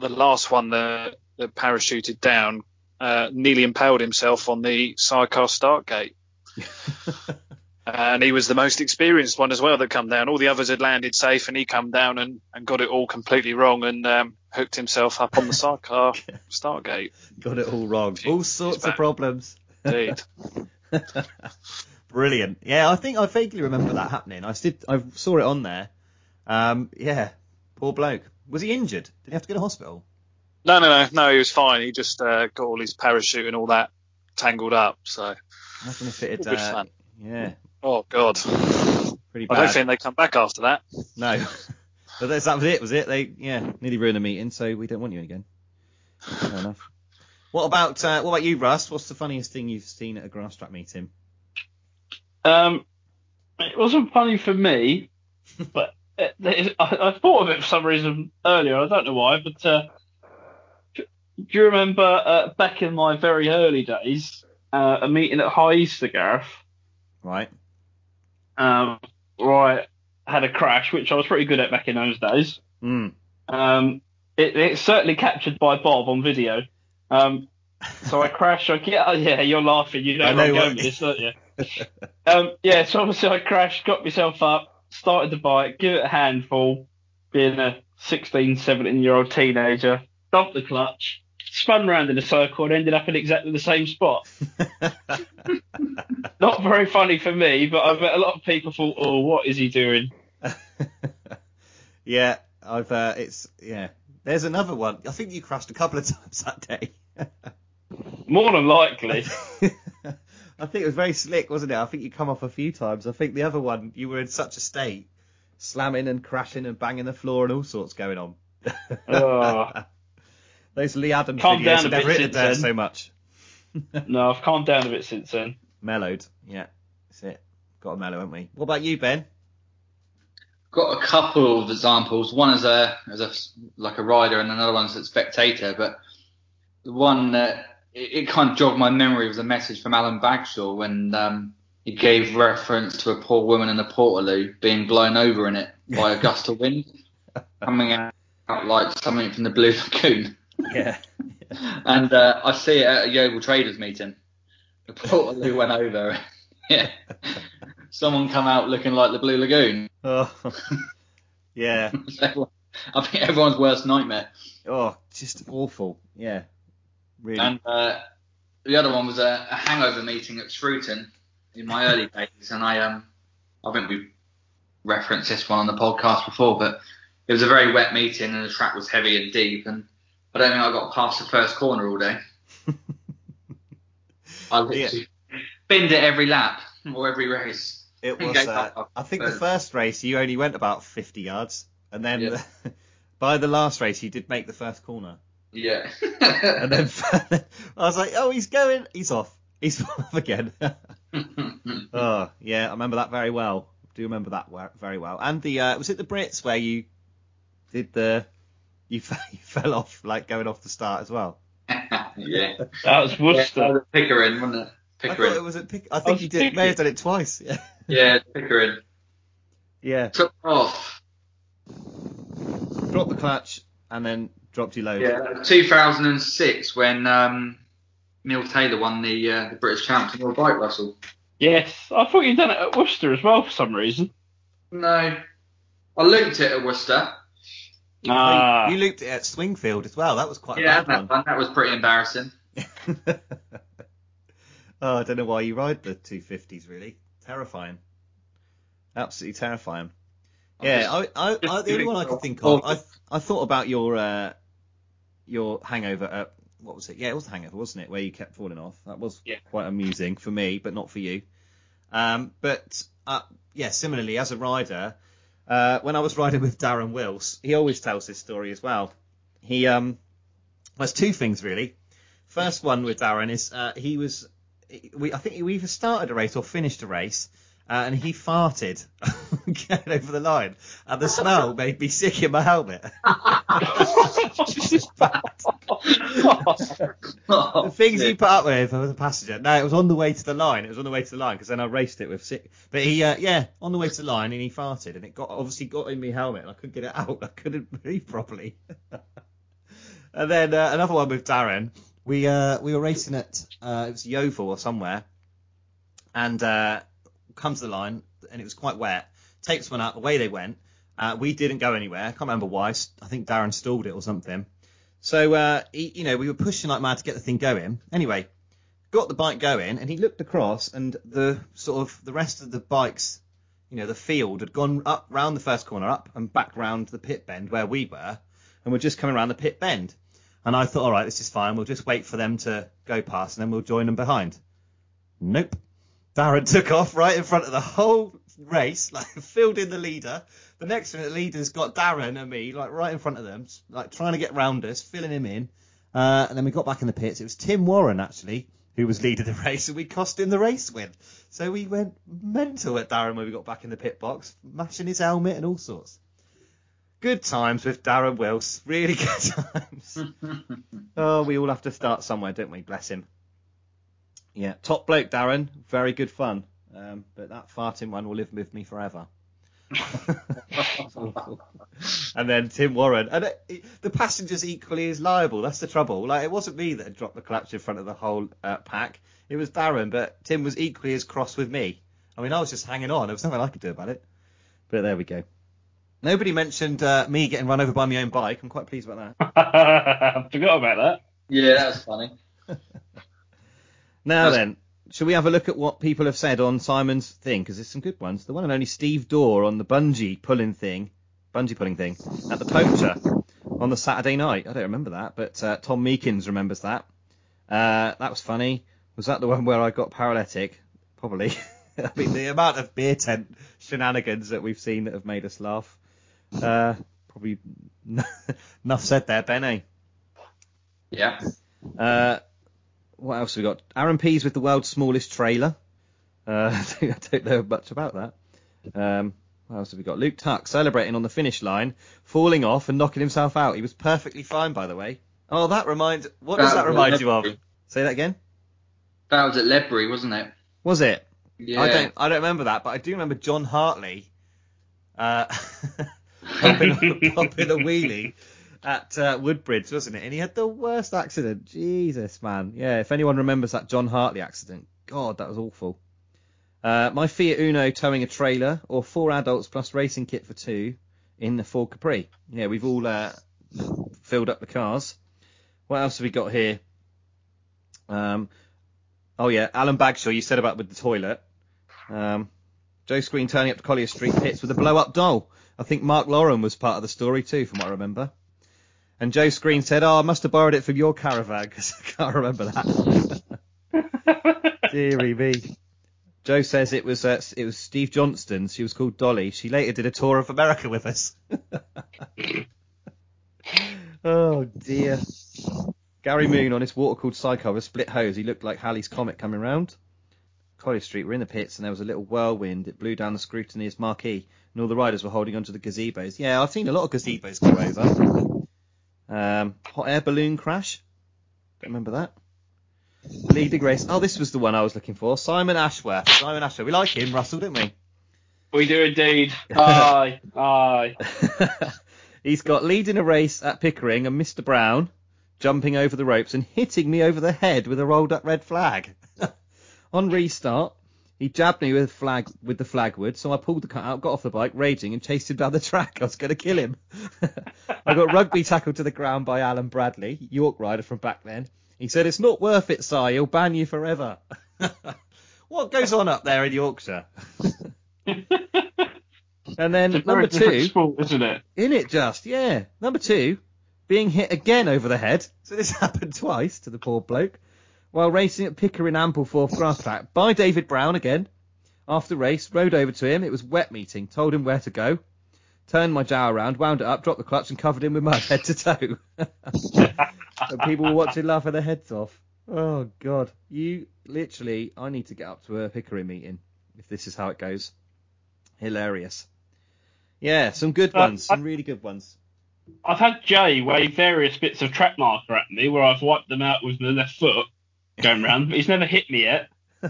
the last one that, that parachuted down uh, nearly impaled himself on the sidecar start gate. And he was the most experienced one as well that come down. All the others had landed safe, and he come down and, and got it all completely wrong and um, hooked himself up on the sidecar start gate. Got it all wrong. All sorts of problems. Indeed. Brilliant. Yeah, I think I vaguely remember that happening. I did. I saw it on there. Um, yeah, poor bloke. Was he injured? Did he have to go to hospital? No, no, no, no. He was fine. He just uh, got all his parachute and all that tangled up. So, Imagine if it had. All good Uh, yeah, oh god, pretty bad. I don't think they come back after that. No. but that was it. Was it? They yeah nearly ruined the meeting, so we don't want you again. Fair enough. What about uh, what about you, Russ? What's the funniest thing you've seen at a grass trap meeting? Um, it wasn't funny for me, but it, it, I, I thought of it for some reason earlier. I don't know why, but uh, do you remember uh, back in my very early days, uh, a meeting at High Easter, Gareth, Right. um, where I had a crash, which I was pretty good at back in those days. Mm. Um, it, it's certainly captured by Bob on video. Um, so I crashed. I get, oh, yeah, you're laughing. You know, I know I'm going with this, don't you? um, yeah, so obviously I crashed, got myself up, started the bike, give it a handful, being a 16, 17 year old teenager, dumped the clutch, spun round in a circle and ended up in exactly the same spot. Not very funny for me, but I bet a lot of people thought, oh, what is he doing? yeah, I've. Uh, it's yeah. There's another one. I think you crashed a couple of times that day. More than likely. I think it was very slick, wasn't it? I think you come off a few times. I think the other one, you were in such a state, slamming and crashing and banging the floor and all sorts going on. Oh. Those Lee Adams Calm videos down a have never bit hit since there then. so much. no, I've calmed down a bit since then. Mellowed, yeah, that's it. Got a mellow, haven't we? What about you, Ben? Got a couple of examples. One as a as a like a rider, and another one's a spectator. But the one that it, it kind of jogged my memory was a message from Alan Bagshaw when um, he gave reference to a poor woman in a Portaloo being blown over in it by a gust of wind, coming out like something from the Blue Lagoon. Yeah. And uh, I see it at a Yeovil traders meeting. The Portaloo went over. yeah. Someone come out looking like the Blue Lagoon. Oh, yeah. I think everyone's worst nightmare. Oh, just awful. Yeah. Really. And uh, the other one was a, a hangover meeting at Scruton in my early days, and I um I think we referenced this one on the podcast before, but it was a very wet meeting and the track was heavy and deep, and I don't think I got past the first corner all day. I literally binned it every lap or every race. It was. Uh. I think the first race you only went about 50 yards, and then Yeah. by the last race you did make the first corner, Yeah. and then I was like, oh, he's going, he's off, he's off again. oh, yeah, I remember that very well. I do remember that very well. And the uh, was it the Brits where you did the you, f- you fell off like going off the start as well? yeah. That was Worcester. Pickering, wasn't it? Pickering. I thought Pickering. it was at Pick. I think was you did may have done it twice. Yeah. Yeah, Pickering. yeah. Took off. Dropped the clutch and then dropped your load. Yeah, 2006 when um, Neil Taylor won the uh, the British Championship on bike, Russell. Yes, I thought you'd done it at Worcester as well for some reason. No, I looped it at Worcester. Ah, You looped it at Swingfield as well. That was quite yeah, a bad that, one. one. that was pretty embarrassing. oh, I don't know why you ride the 250s. Really terrifying. Absolutely terrifying. I'm Yeah, just- I, I, I, the only one I could think of, I, I thought about your, uh, your hangover at what was it? Yeah, it was the hangover, wasn't it? Where you kept falling off. That was Yeah. quite amusing for me, but not for you. Um, but uh, yeah, similarly as a rider, uh, when I was riding with Darren Wills, he always tells this story as well. He um, there's two things really. First one with Darren is uh, he was, we I think we either started a race or finished a race, uh, and he farted getting over the line, and the smell made me sick in my helmet. Bad. The things he put up with as a passenger. No, it was on the way to the line. It was on the way to the line because then I raced it with sick. But he, uh, yeah, on the way to the line and he farted and it got obviously got in my helmet and I couldn't get it out. I couldn't breathe properly. and then uh, another one with Darren. We uh, we were racing at uh, it was Yeovil or somewhere, and uh, come to the line and it was quite wet. Tapes went up, away they went. Uh, we didn't go anywhere. I can't remember why. I think Darren stalled it or something. So, uh, he, you know, we were pushing like mad to get the thing going. Anyway, got the bike going, and he looked across, and the sort of the rest of the bikes, you know, the field had gone up round the first corner, up and back round the pit bend where we were, and we're just coming around the pit bend. And I thought, all right, this is fine. We'll just wait for them to go past, and then we'll join them behind. Nope. Darren took off right in front of the whole race, like filled in the leader. The next minute, the leader's got Darren and me, like right in front of them, like trying to get round us, filling him in. Uh, and then we got back in the pits. It was Tim Warren actually who was leading the race, and we cost him the race win. So we went mental at Darren when we got back in the pit box, mashing his helmet and all sorts. Good times with Darren Wills, really good times. oh, we all have to start somewhere, don't we? Bless him. Yeah, top bloke, Darren. Very good fun. Um, but that farting one will live with me forever. and then Tim Warren, and it, it- the passengers equally as liable. That's the trouble. Like it wasn't me that had dropped the clutch in front of the whole uh, pack. It was Darren, but Tim was equally as cross with me. I mean, I was just hanging on. There was nothing I could do about it. But there we go. Nobody mentioned uh, me getting run over by my own bike. I'm quite pleased about that. I forgot about that. Yeah, that was funny. Now That's- then, shall we have a look at what people have said on Simon's thing? Because there's some good ones. The one and only Steve Dorr on the bungee pulling thing, bungee pulling thing at the Poacher on the Saturday night. I don't remember that, but uh, Tom Meekins remembers that. Uh, that was funny. Was that the one where I got paralytic? Probably. I mean, the amount of beer tent shenanigans that we've seen that have made us laugh. Uh, probably enough said there, Ben. Eh? Yeah. Uh, what else have we got? Aaron Pease with the world's smallest trailer. Uh, I don't know much about that. Um, what else have we got? Luke Tuck celebrating on the finish line, falling off and knocking himself out. He was perfectly fine, by the way. Oh, that reminds. What does that remind you of? Say that again. That was at Ledbury, wasn't it? Was it? Yeah. I don't. I don't remember that, but I do remember John Hartley uh, popping, popping a wheelie at uh, Woodbridge, wasn't it? And he had the worst accident. Jesus, man. Yeah. If anyone remembers that John Hartley accident, God, that was awful. Uh, my Fiat Uno towing a trailer, or four adults plus racing kit for two in the Ford Capri. Yeah, we've all uh, filled up the cars. What else have we got here? Um, oh yeah, Alan Bagshaw, you said about with the toilet. Um, Joe Screen turning up to Collier Street pits with a blow-up doll. I think Mark Loram was part of the story too, from what I remember. And Joe Screen said, "Oh, I must have borrowed it from your caravan because I can't remember that." Deary me. Joe says it was uh, it was Steve Johnston. She was called Dolly. She later did a tour of America with us. oh dear. Gary Moon on his water-cooled sidecar with a split hose. He looked like Halley's Comet coming round. Collier Street, we're in the pits, and there was a little whirlwind. It blew down the scrutineer's marquee, and all the riders were holding onto the gazebos. Yeah, I've seen a lot of gazebos go over. Um, hot air balloon crash. Don't remember that. Leading race. Oh, this was the one I was looking for. Simon Ashworth. Simon Ashworth. We like him, Russell, don't we? We do indeed. Aye, aye. He's got leading a race at Pickering and Mr. Brown jumping over the ropes and hitting me over the head with a rolled up red flag. On restart, he jabbed me with flag with the flagwood, so I pulled the cut out, got off the bike, raging, and chased him down the track. I was going to kill him. I got rugby tackled to the ground by Alan Bradley, York rider from back then. He said, "It's not worth it, Si. He'll ban you forever." what goes on up there in Yorkshire? and then It's a number different two, sport, isn't it? in it just, yeah. Number two, being hit again over the head. So this happened twice to the poor bloke. While racing at Pickering Ampleforth grass track by David Brown again. After race, rode over to him. It was wet meeting. Told him where to go. Turned my Jawa around, wound it up, dropped the clutch, and covered him with mud head to toe. people were watching, laughing their heads off. Oh God, you literally. I need to get up to a Pickering meeting if this is how it goes. Hilarious. Yeah, some good Uh, ones, I- some really good ones. I've had Jay wave various bits of track marker at me where I've wiped them out with the left foot going round, but he's never hit me yet.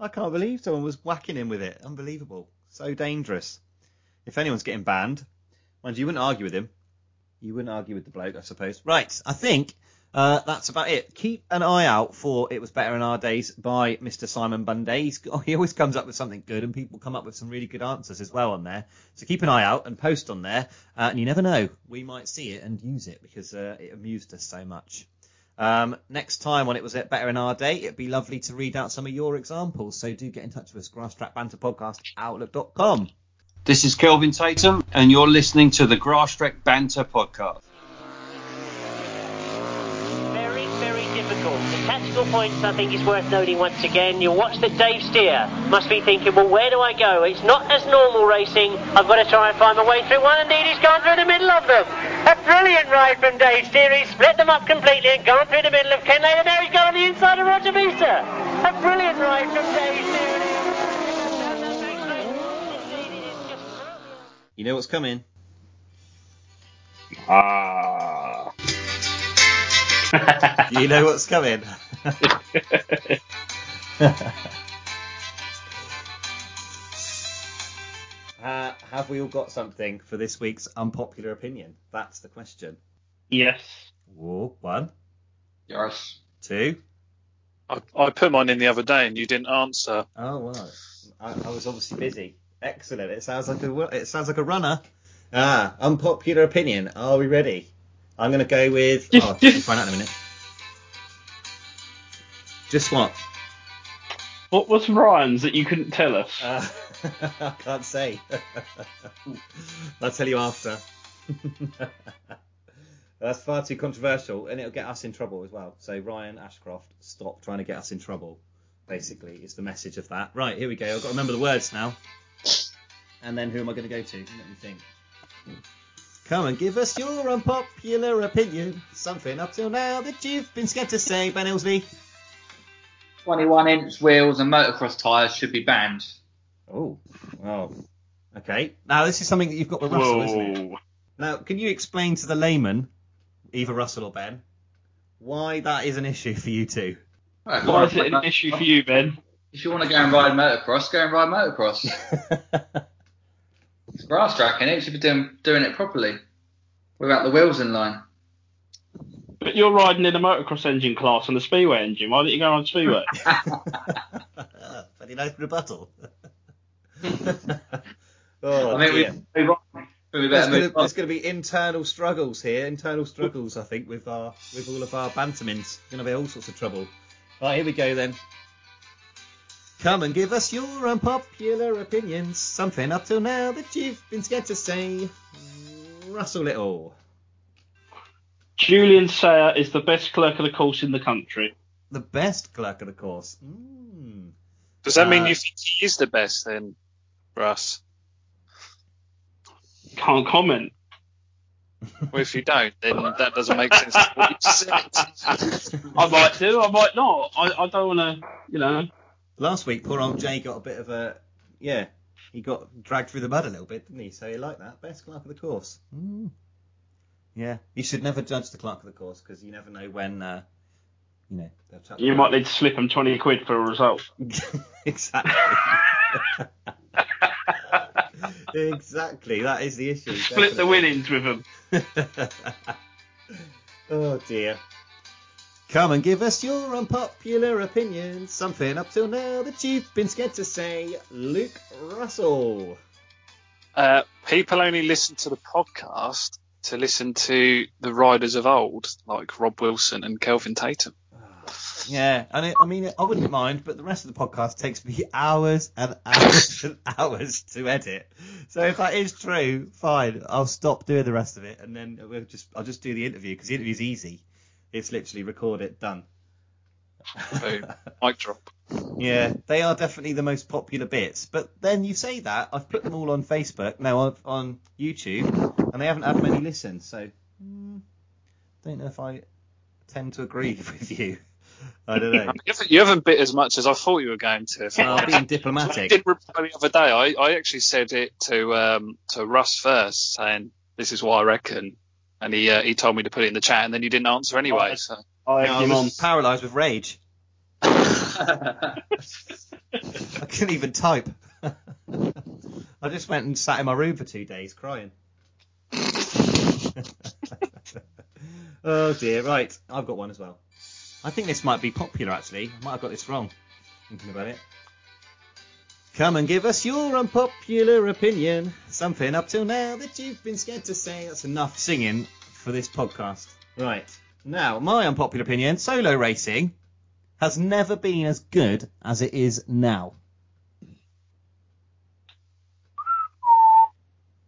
I can't believe someone was whacking him with it. Unbelievable. So dangerous. If anyone's getting banned, mind you, you wouldn't argue with him. You wouldn't argue with the bloke, I suppose. Right, I think uh, that's about it. Keep an eye out for It Was Better in Our Days by Mr. Simon Bunday. He's, he always comes up with something good, and people come up with some really good answers as well on there. So keep an eye out and post on there. Uh, and you never know, we might see it and use it because uh, it amused us so much. Um, next time when it was better in our day, it'd be lovely to read out some of your examples. So do get in touch with us. Grass Track Banter Podcast Outlook.com. This is Kelvin Tatum, and you're listening to the Grass Track Banter Podcast. Very, very difficult. The tactical points, I think, is worth noting once again. You'll watch that Dave Steer must be thinking, well, where do I go? It's not as normal racing. I've got to try and find my way through one. Indeed, he's gone through the middle of them. A brilliant ride from Dave Steer. He's split them up completely and gone through the middle of Ken Later. Now he's gone on the inside of Roger Visa. A brilliant ride from Dave Steer. You know what's coming. Ah. You know what's coming. uh, have we all got something for this week's unpopular opinion? That's the question. yes. Whoa, one, Yes. two. I, I put mine in the other day and you didn't answer. Oh right. I, I was obviously busy. Excellent. It sounds like a it sounds like a runner. Ah, unpopular opinion. Are we ready? I'm going to go with. Just- oh, just- find out in a minute. Just what? What was Ryan's that you couldn't tell us? Uh, I can't say. I'll tell you after. That's far too controversial, and it'll get us in trouble as well. So Ryan Ashcroft, stop trying to get us in trouble. Basically, is the message of that. Right, here we go. I've got to remember the words now. And then who am I going to go to? Let me think. Come and give us your unpopular opinion. Something up till now that you've been scared to say, Ben Ilsley. 21 inch wheels and motocross tyres should be banned. Oh, well, okay. Now this is something that you've got with Russell, isn't it? Now, can you explain to the layman, either Russell or Ben, why that is an issue for you two? Right, Why is it an issue for you, Ben? If you want to go and ride motocross, go and ride motocross. It's grass track, and it should be doing, doing it properly without the wheels in line. But you're riding in a motocross engine class on the speedway engine. Why don't you go on speedway? Very nice rebuttal. oh, I mean, we, dear. we, we There's gonna, move on. there's going to be internal struggles here, internal struggles, I think, with our with all of our bantermans. Going to be all sorts of trouble. Right, here we go then. Come and give us your unpopular opinions. Something up till now that you've been scared to say. Russell Little, Julian Sayer is the best clerk of the course in the country. the best clerk of the course. Mm. Does that mean Uh, you think he is the best then, Russ? Can't comment. Well, if you don't, then that doesn't make sense to what you said. I might do, I might not. I, I don't want to, you know. Last week, poor old Jay got a bit of a yeah. He got dragged through the mud a little bit, didn't he? So he liked that. Best clerk of the course. Mm. Yeah, you should never judge the clerk of the course because you never know when, uh, you know, they'll You might need to slip him 20 quid for a result. exactly. exactly. That is the issue. Split the winnings with them. oh dear. Come and give us your unpopular opinions. Something up till now that you've been scared to say. Luke Russell. Uh, people only listen to the podcast to listen to the riders of old, like Rob Wilson and Kelvin Tatum. Yeah, and it, I mean, I wouldn't mind, but the rest of the podcast takes me hours and hours and hours to edit. So if that is true, fine, I'll stop doing the rest of it, and then we'll just I'll just do the interview because the interview's easy. It's literally record it, done. Boom. Mic drop. Yeah, they are definitely the most popular bits. But then you say that I've put them all on Facebook, no, on, on YouTube, and they haven't had many listens. So mm, don't know if I tend to agree with you. I don't know. You haven't, you haven't bit as much as I thought you were going to. Well, being I diplomatic. did reply the other day. I, I actually said it to um, to Russ first, saying this is what I reckon, and he uh, he told me to put it in the chat, and then you didn't answer anyway. So I I him on. paralysed with rage. I couldn't even type. I just went and sat in my room for two days crying. oh dear, right. I've got one as well. I think this might be popular actually. I might have got this wrong. Thinking about it. Come and give us your unpopular opinion. Something up till now that you've been scared to say. That's enough singing for this podcast. Right. Now, my unpopular opinion solo racing has never been as good as it is now.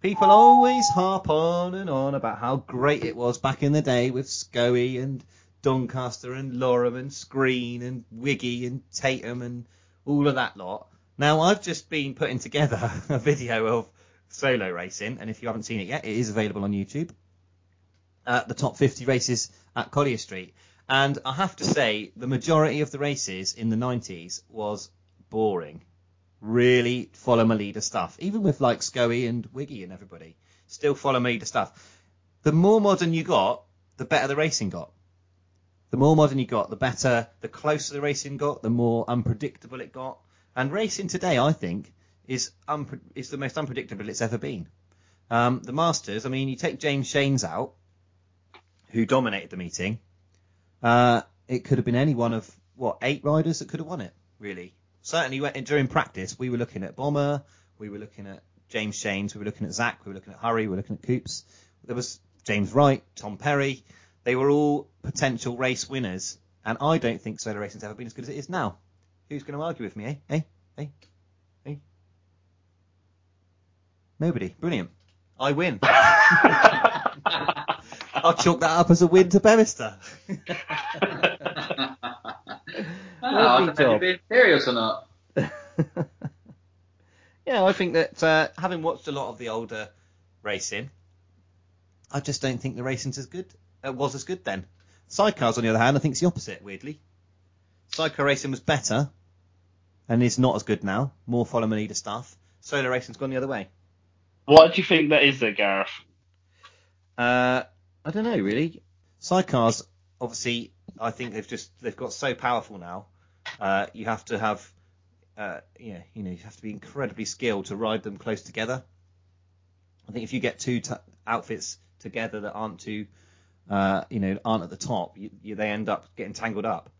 People always harp on and on about how great it was back in the day with Scoey and Doncaster and Loram and Screen and Wiggy and Tatum and all of that lot. Now, I've just been putting together a video of solo racing, and if you haven't seen it yet, it is available on YouTube. Uh, the top 50 races at Collier Street. And I have to say, the majority of the races in the 90s was boring. Really follow my leader stuff. Even with like Scoey and Wiggy and everybody. Still follow my leader stuff. The more modern you got, the better the racing got. The more modern you got, the better, the closer the racing got, the more unpredictable it got. And racing today, I think, is is the most unpredictable it's ever been. Um, the Masters, I mean, you take James Shanes out, who dominated the meeting. Uh, it could have been any one of what eight riders that could have won it. Really, certainly during practice, we were looking at Bomber, we were looking at James Shanes, we were looking at Zach, we were looking at Hurry, we were looking at Coops. There was James Wright, Tom Perry. They were all potential race winners, and I don't think solo racing's ever been as good as it is now. Who's going to argue with me, eh? Eh? Eh? Eh? Nobody. Brilliant. I win. I'll chalk that up as a win to Bemister. Oh, I don't know if you're being serious or not. yeah, I think that uh, having watched a lot of the older racing, I just don't think the racing's as good. It was as good then. Sidecars, on the other hand, I think it's the opposite. Weirdly, sidecar racing was better, and is not as good now. More follow me leader stuff. Solo racing's gone the other way. What do you think that is there, Gareth? Uh, I don't know really. Sidecars, obviously, I think they've just they've got so powerful now. Uh, you have to have, uh, yeah, you know, you have to be incredibly skilled to ride them close together. I think if you get two t- outfits together that aren't too, uh, you know, aren't at the top, you, you, they end up getting tangled up.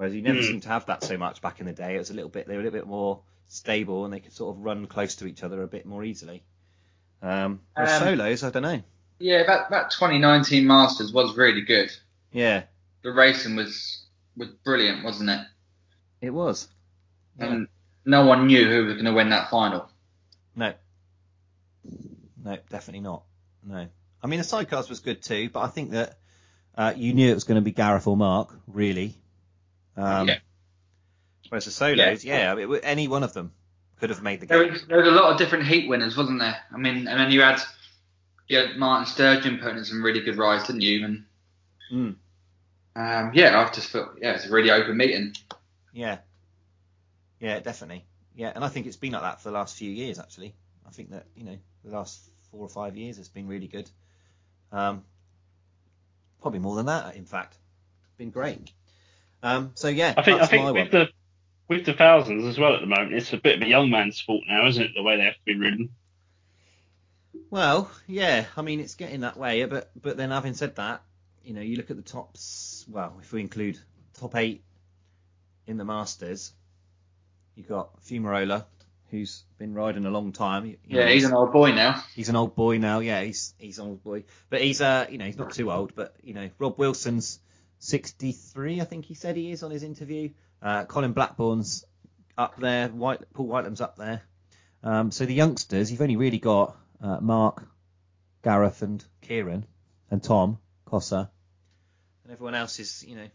Whereas you never Hmm. seem to have that so much back in the day. It was a little bit they were a little bit more stable and they could sort of run close to each other a bit more easily. Um, Um, solos, I don't know. Yeah, that, that 2019 Masters was really good. Yeah, The racing was was brilliant, wasn't it? it was. Yeah. And no one knew who was going to win that final. No. No, definitely not. No. I mean, the sidecars was good too, but I think that uh, you knew it was going to be Gareth or Mark, really. Um, Yeah. Whereas the solos, yeah, I mean, any one of them could have made the There game. was, there was a lot of different heat winners, wasn't there? I mean, and then you had you had Martin Sturgeon putting in some really good rides, didn't you? And Mm. um, yeah, I've just felt yeah, it's a really open meeting. Yeah. Yeah, definitely. Yeah, and I think it's been like that for the last few years, actually. I think that, you know, the last four or five years it's been really good. Um, probably more than that, in fact. Been great. Um, so, yeah, I think I think my with one. the with the thousands as well at the moment, it's a bit of a young man's sport now, isn't it? The way they have to be ridden. Well, yeah, I mean it's getting that way, but but then having said that, you know, you look at the tops. Well, if we include top eight in the Masters, you've got Fumarola, who's been riding a long time. You know, Yeah, he's an old boy now. he's an old boy now. Yeah, he's he's an old boy, but he's uh you know he's not too old. But you know Rob Wilson's 63, I think he said he is on his interview. Uh, Colin Blackburn's up there. White Paul Whitelam's up there. Um, so the youngsters, you've only really got uh, Mark, Gareth, and Kieran, and Tom Cossa, and everyone else is you know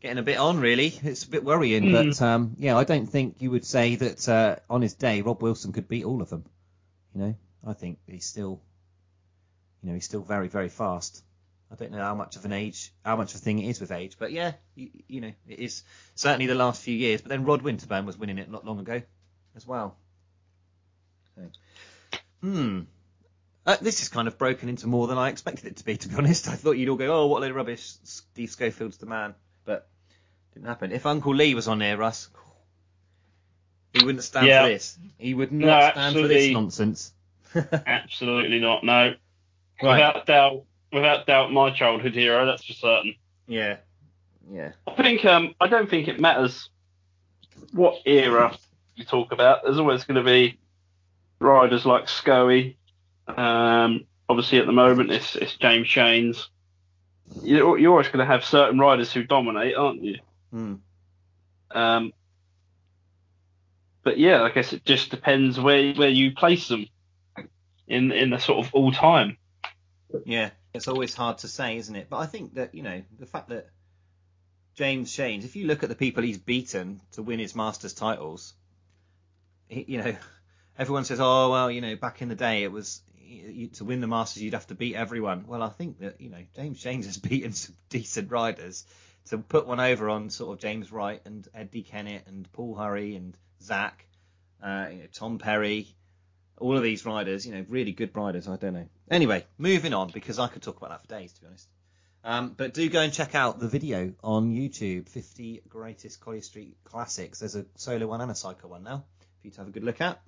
getting a bit on really. It's a bit worrying, Mm. but um, yeah, I don't think you would say that uh, on his day Rob Wilson could beat all of them. You know, I think he's still, you know, he's still very, very fast. I don't know how much of an age, how much of a thing it is with age, but yeah, you, you know, it is certainly the last few years. But then Rod Winterburn was winning it not long ago, as well. So, hmm. Uh, this is kind of broken into more than I expected it to be. To be honest, I thought you'd all go, "Oh, what a load of rubbish! Steve Schofield's the man," but didn't happen. If Uncle Lee was on here, Russ, he wouldn't stand Yeah. for this. He would No, not stand for this absolutely. nonsense. Absolutely not. No. Right. Without doubt, without doubt, my childhood hero. That's for certain. Yeah. Yeah. I think um, I don't think it matters what era you talk about. There's always going to be riders like Scoey. Um, obviously, at the moment, it's, it's James Shanes. You're, you're always going to have certain riders who dominate, aren't you? Hmm. Um, but yeah, I guess it just depends where where you place them in in the sort of all time. Yeah, it's always hard to say, isn't it? But I think that you know the fact that James Shanes, if you look at the people he's beaten to win his Masters titles, he, you know, everyone says, oh well, you know, back in the day it was you, to win the Masters you'd have to beat everyone. Well, I think that you know James Shanes has beaten some decent riders. To put one over on sort of James Wright and Eddie Kennett and Paul Hurry and Zach, uh, you know, Tom Perry, all of these riders, you know, really good riders. I don't know. Anyway, moving on because I could talk about that for days, to be honest. Um, but do go and check out the video on YouTube, 50 Greatest Collier Street Classics. There's a solo one and a cycle one now for you to have a good look at.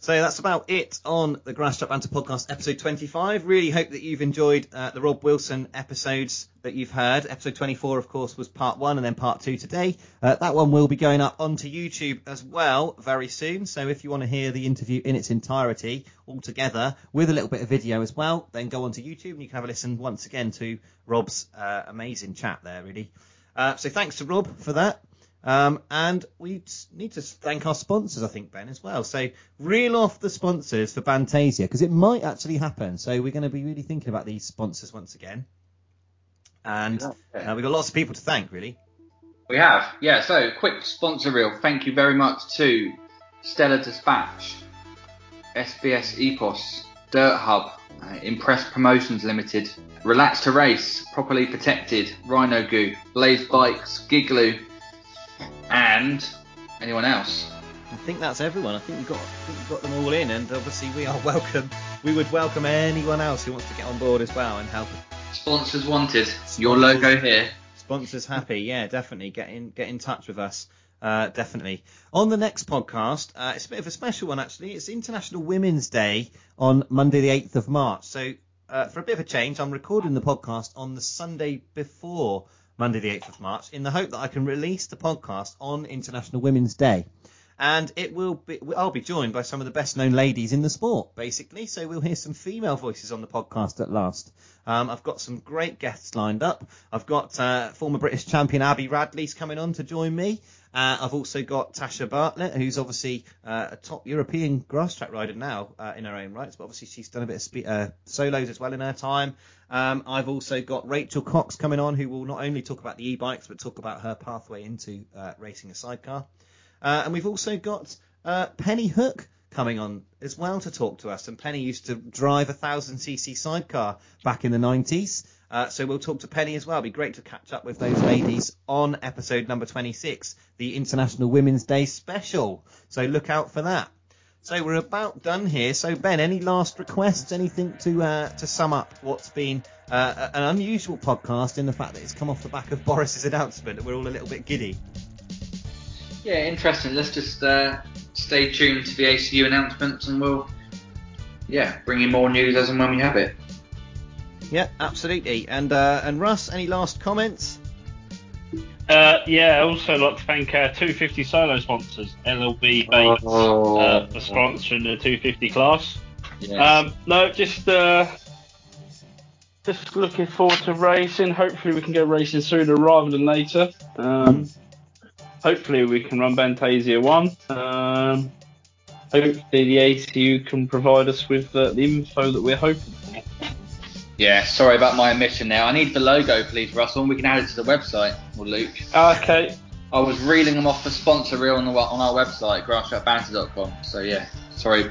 So that's about it on the Grass Track Banter podcast, episode 25. Really hope that you've enjoyed uh, the Rob Wilson episodes that you've heard. Episode 24, of course, was part one and then part two today. Uh, that one will be going up onto YouTube as well very soon. So if you want to hear the interview in its entirety, all together, with a little bit of video as well, then go onto YouTube and you can have a listen once again to Rob's uh, amazing chat there, really. Uh, so thanks to Rob for that. Um, and we need to thank our sponsors, I think, Ben, as well. So reel off the sponsors for Bantasia because it might actually happen. So we're going to be really thinking about these sponsors once again. And uh, we've got lots of people to thank, really. We have, yeah. So, quick sponsor reel. Thank you very much to Stellar Dispatch, SBS Epos, Dirt Hub, uh, Impress Promotions Limited, Relax to Race, Properly Protected, Rhino Goo, Blaze Bikes, Gigloo, and anyone else. I think that's everyone. I think we've got, I think we've got them all in, and obviously we are welcome. We would welcome anyone else who wants to get on board as well and help. Sponsors wanted. Your logo here. Sponsors happy, yeah, definitely. Get in, get in touch with us. Uh, definitely. On the next podcast, uh, it's a bit of a special one actually. It's International Women's Day on Monday the 8th of March. So uh, for a bit of a change, I'm recording the podcast on the Sunday before Monday the 8th of March in the hope that I can release the podcast on International Women's Day. And it will be, I'll be joined by some of the best known ladies in the sport, basically. So we'll hear some female voices on the podcast at last. Um, I've got some great guests lined up. I've got uh, former British champion Abby Radley's coming on to join me. Uh, I've also got Tasha Bartlett, who's obviously uh, a top European grass track rider now uh, in her own rights, but obviously she's done a bit of spe- uh, solos as well in her time. Um, I've also got Rachel Cox coming on, who will not only talk about the e-bikes, but talk about her pathway into uh, racing a sidecar. Uh, and we've also got Penny Hook coming on as well to talk to us. And Penny used to drive a 1000cc sidecar back in the 90s. Uh, so we'll talk to Penny as well. It'd be great to catch up with those ladies on episode number 26, the International Women's Day special. So look out for that. So we're about done here. So Ben, any last requests? Anything to uh, to sum up what's been uh, an unusual podcast in the fact that it's come off the back of Boris's announcement and we're all a little bit giddy. Yeah, interesting. Let's just uh, stay tuned to the ACU announcements and we'll, yeah, bring you more news as and when we have it. Yeah, absolutely. And uh, and Russ, any last comments? Uh, yeah, I also like to thank our 250 solo sponsors, LLB Bates, Oh. uh, for sponsoring the 250 class. Yes. Um, no, just uh, just looking forward to racing. Hopefully, we can go racing sooner rather than later. Um, hopefully, we can run Bantasia one. Um, hopefully, the ACU can provide us with uh, the info that we're hoping for. Yeah, sorry about my omission there. I need the logo, please, Russell, and we can add it to the website, or Luke. Okay. I was reeling them off the sponsor reel on, the, on our website, grasstrackbanter.com. So, yeah, sorry, LLB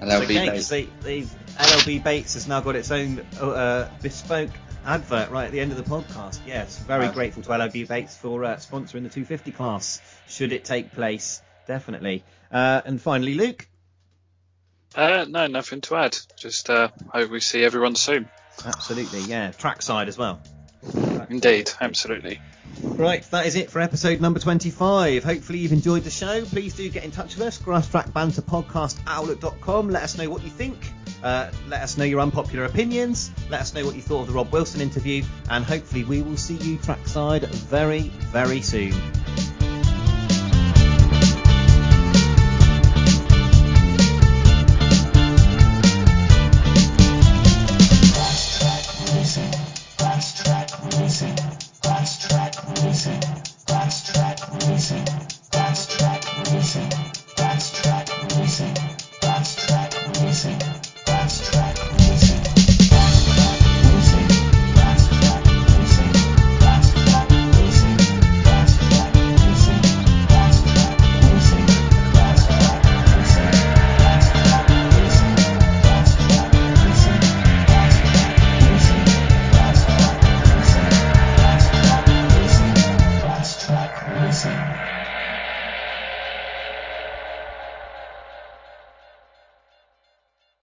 It's okay, Bates. 'cause they, they've, LLB Bates has now got its own uh, bespoke advert right at the end of the podcast. Yes, very Nice. grateful to LLB Bates for uh, sponsoring the 250 class, should it take place, definitely. Uh, and finally, Luke. Uh, no, nothing to add. Just uh, hope we see everyone soon. Absolutely, yeah. Trackside as well. Indeed, absolutely. Right, that is it for episode number 25. Hopefully you've enjoyed the show. Please do get in touch with us, grasstrackbanterpodcast outlook.com. Let us know what you think. Uh, let us know your unpopular opinions. Let us know what you thought of the Rob Wilson interview. And hopefully we will see you trackside very, very soon.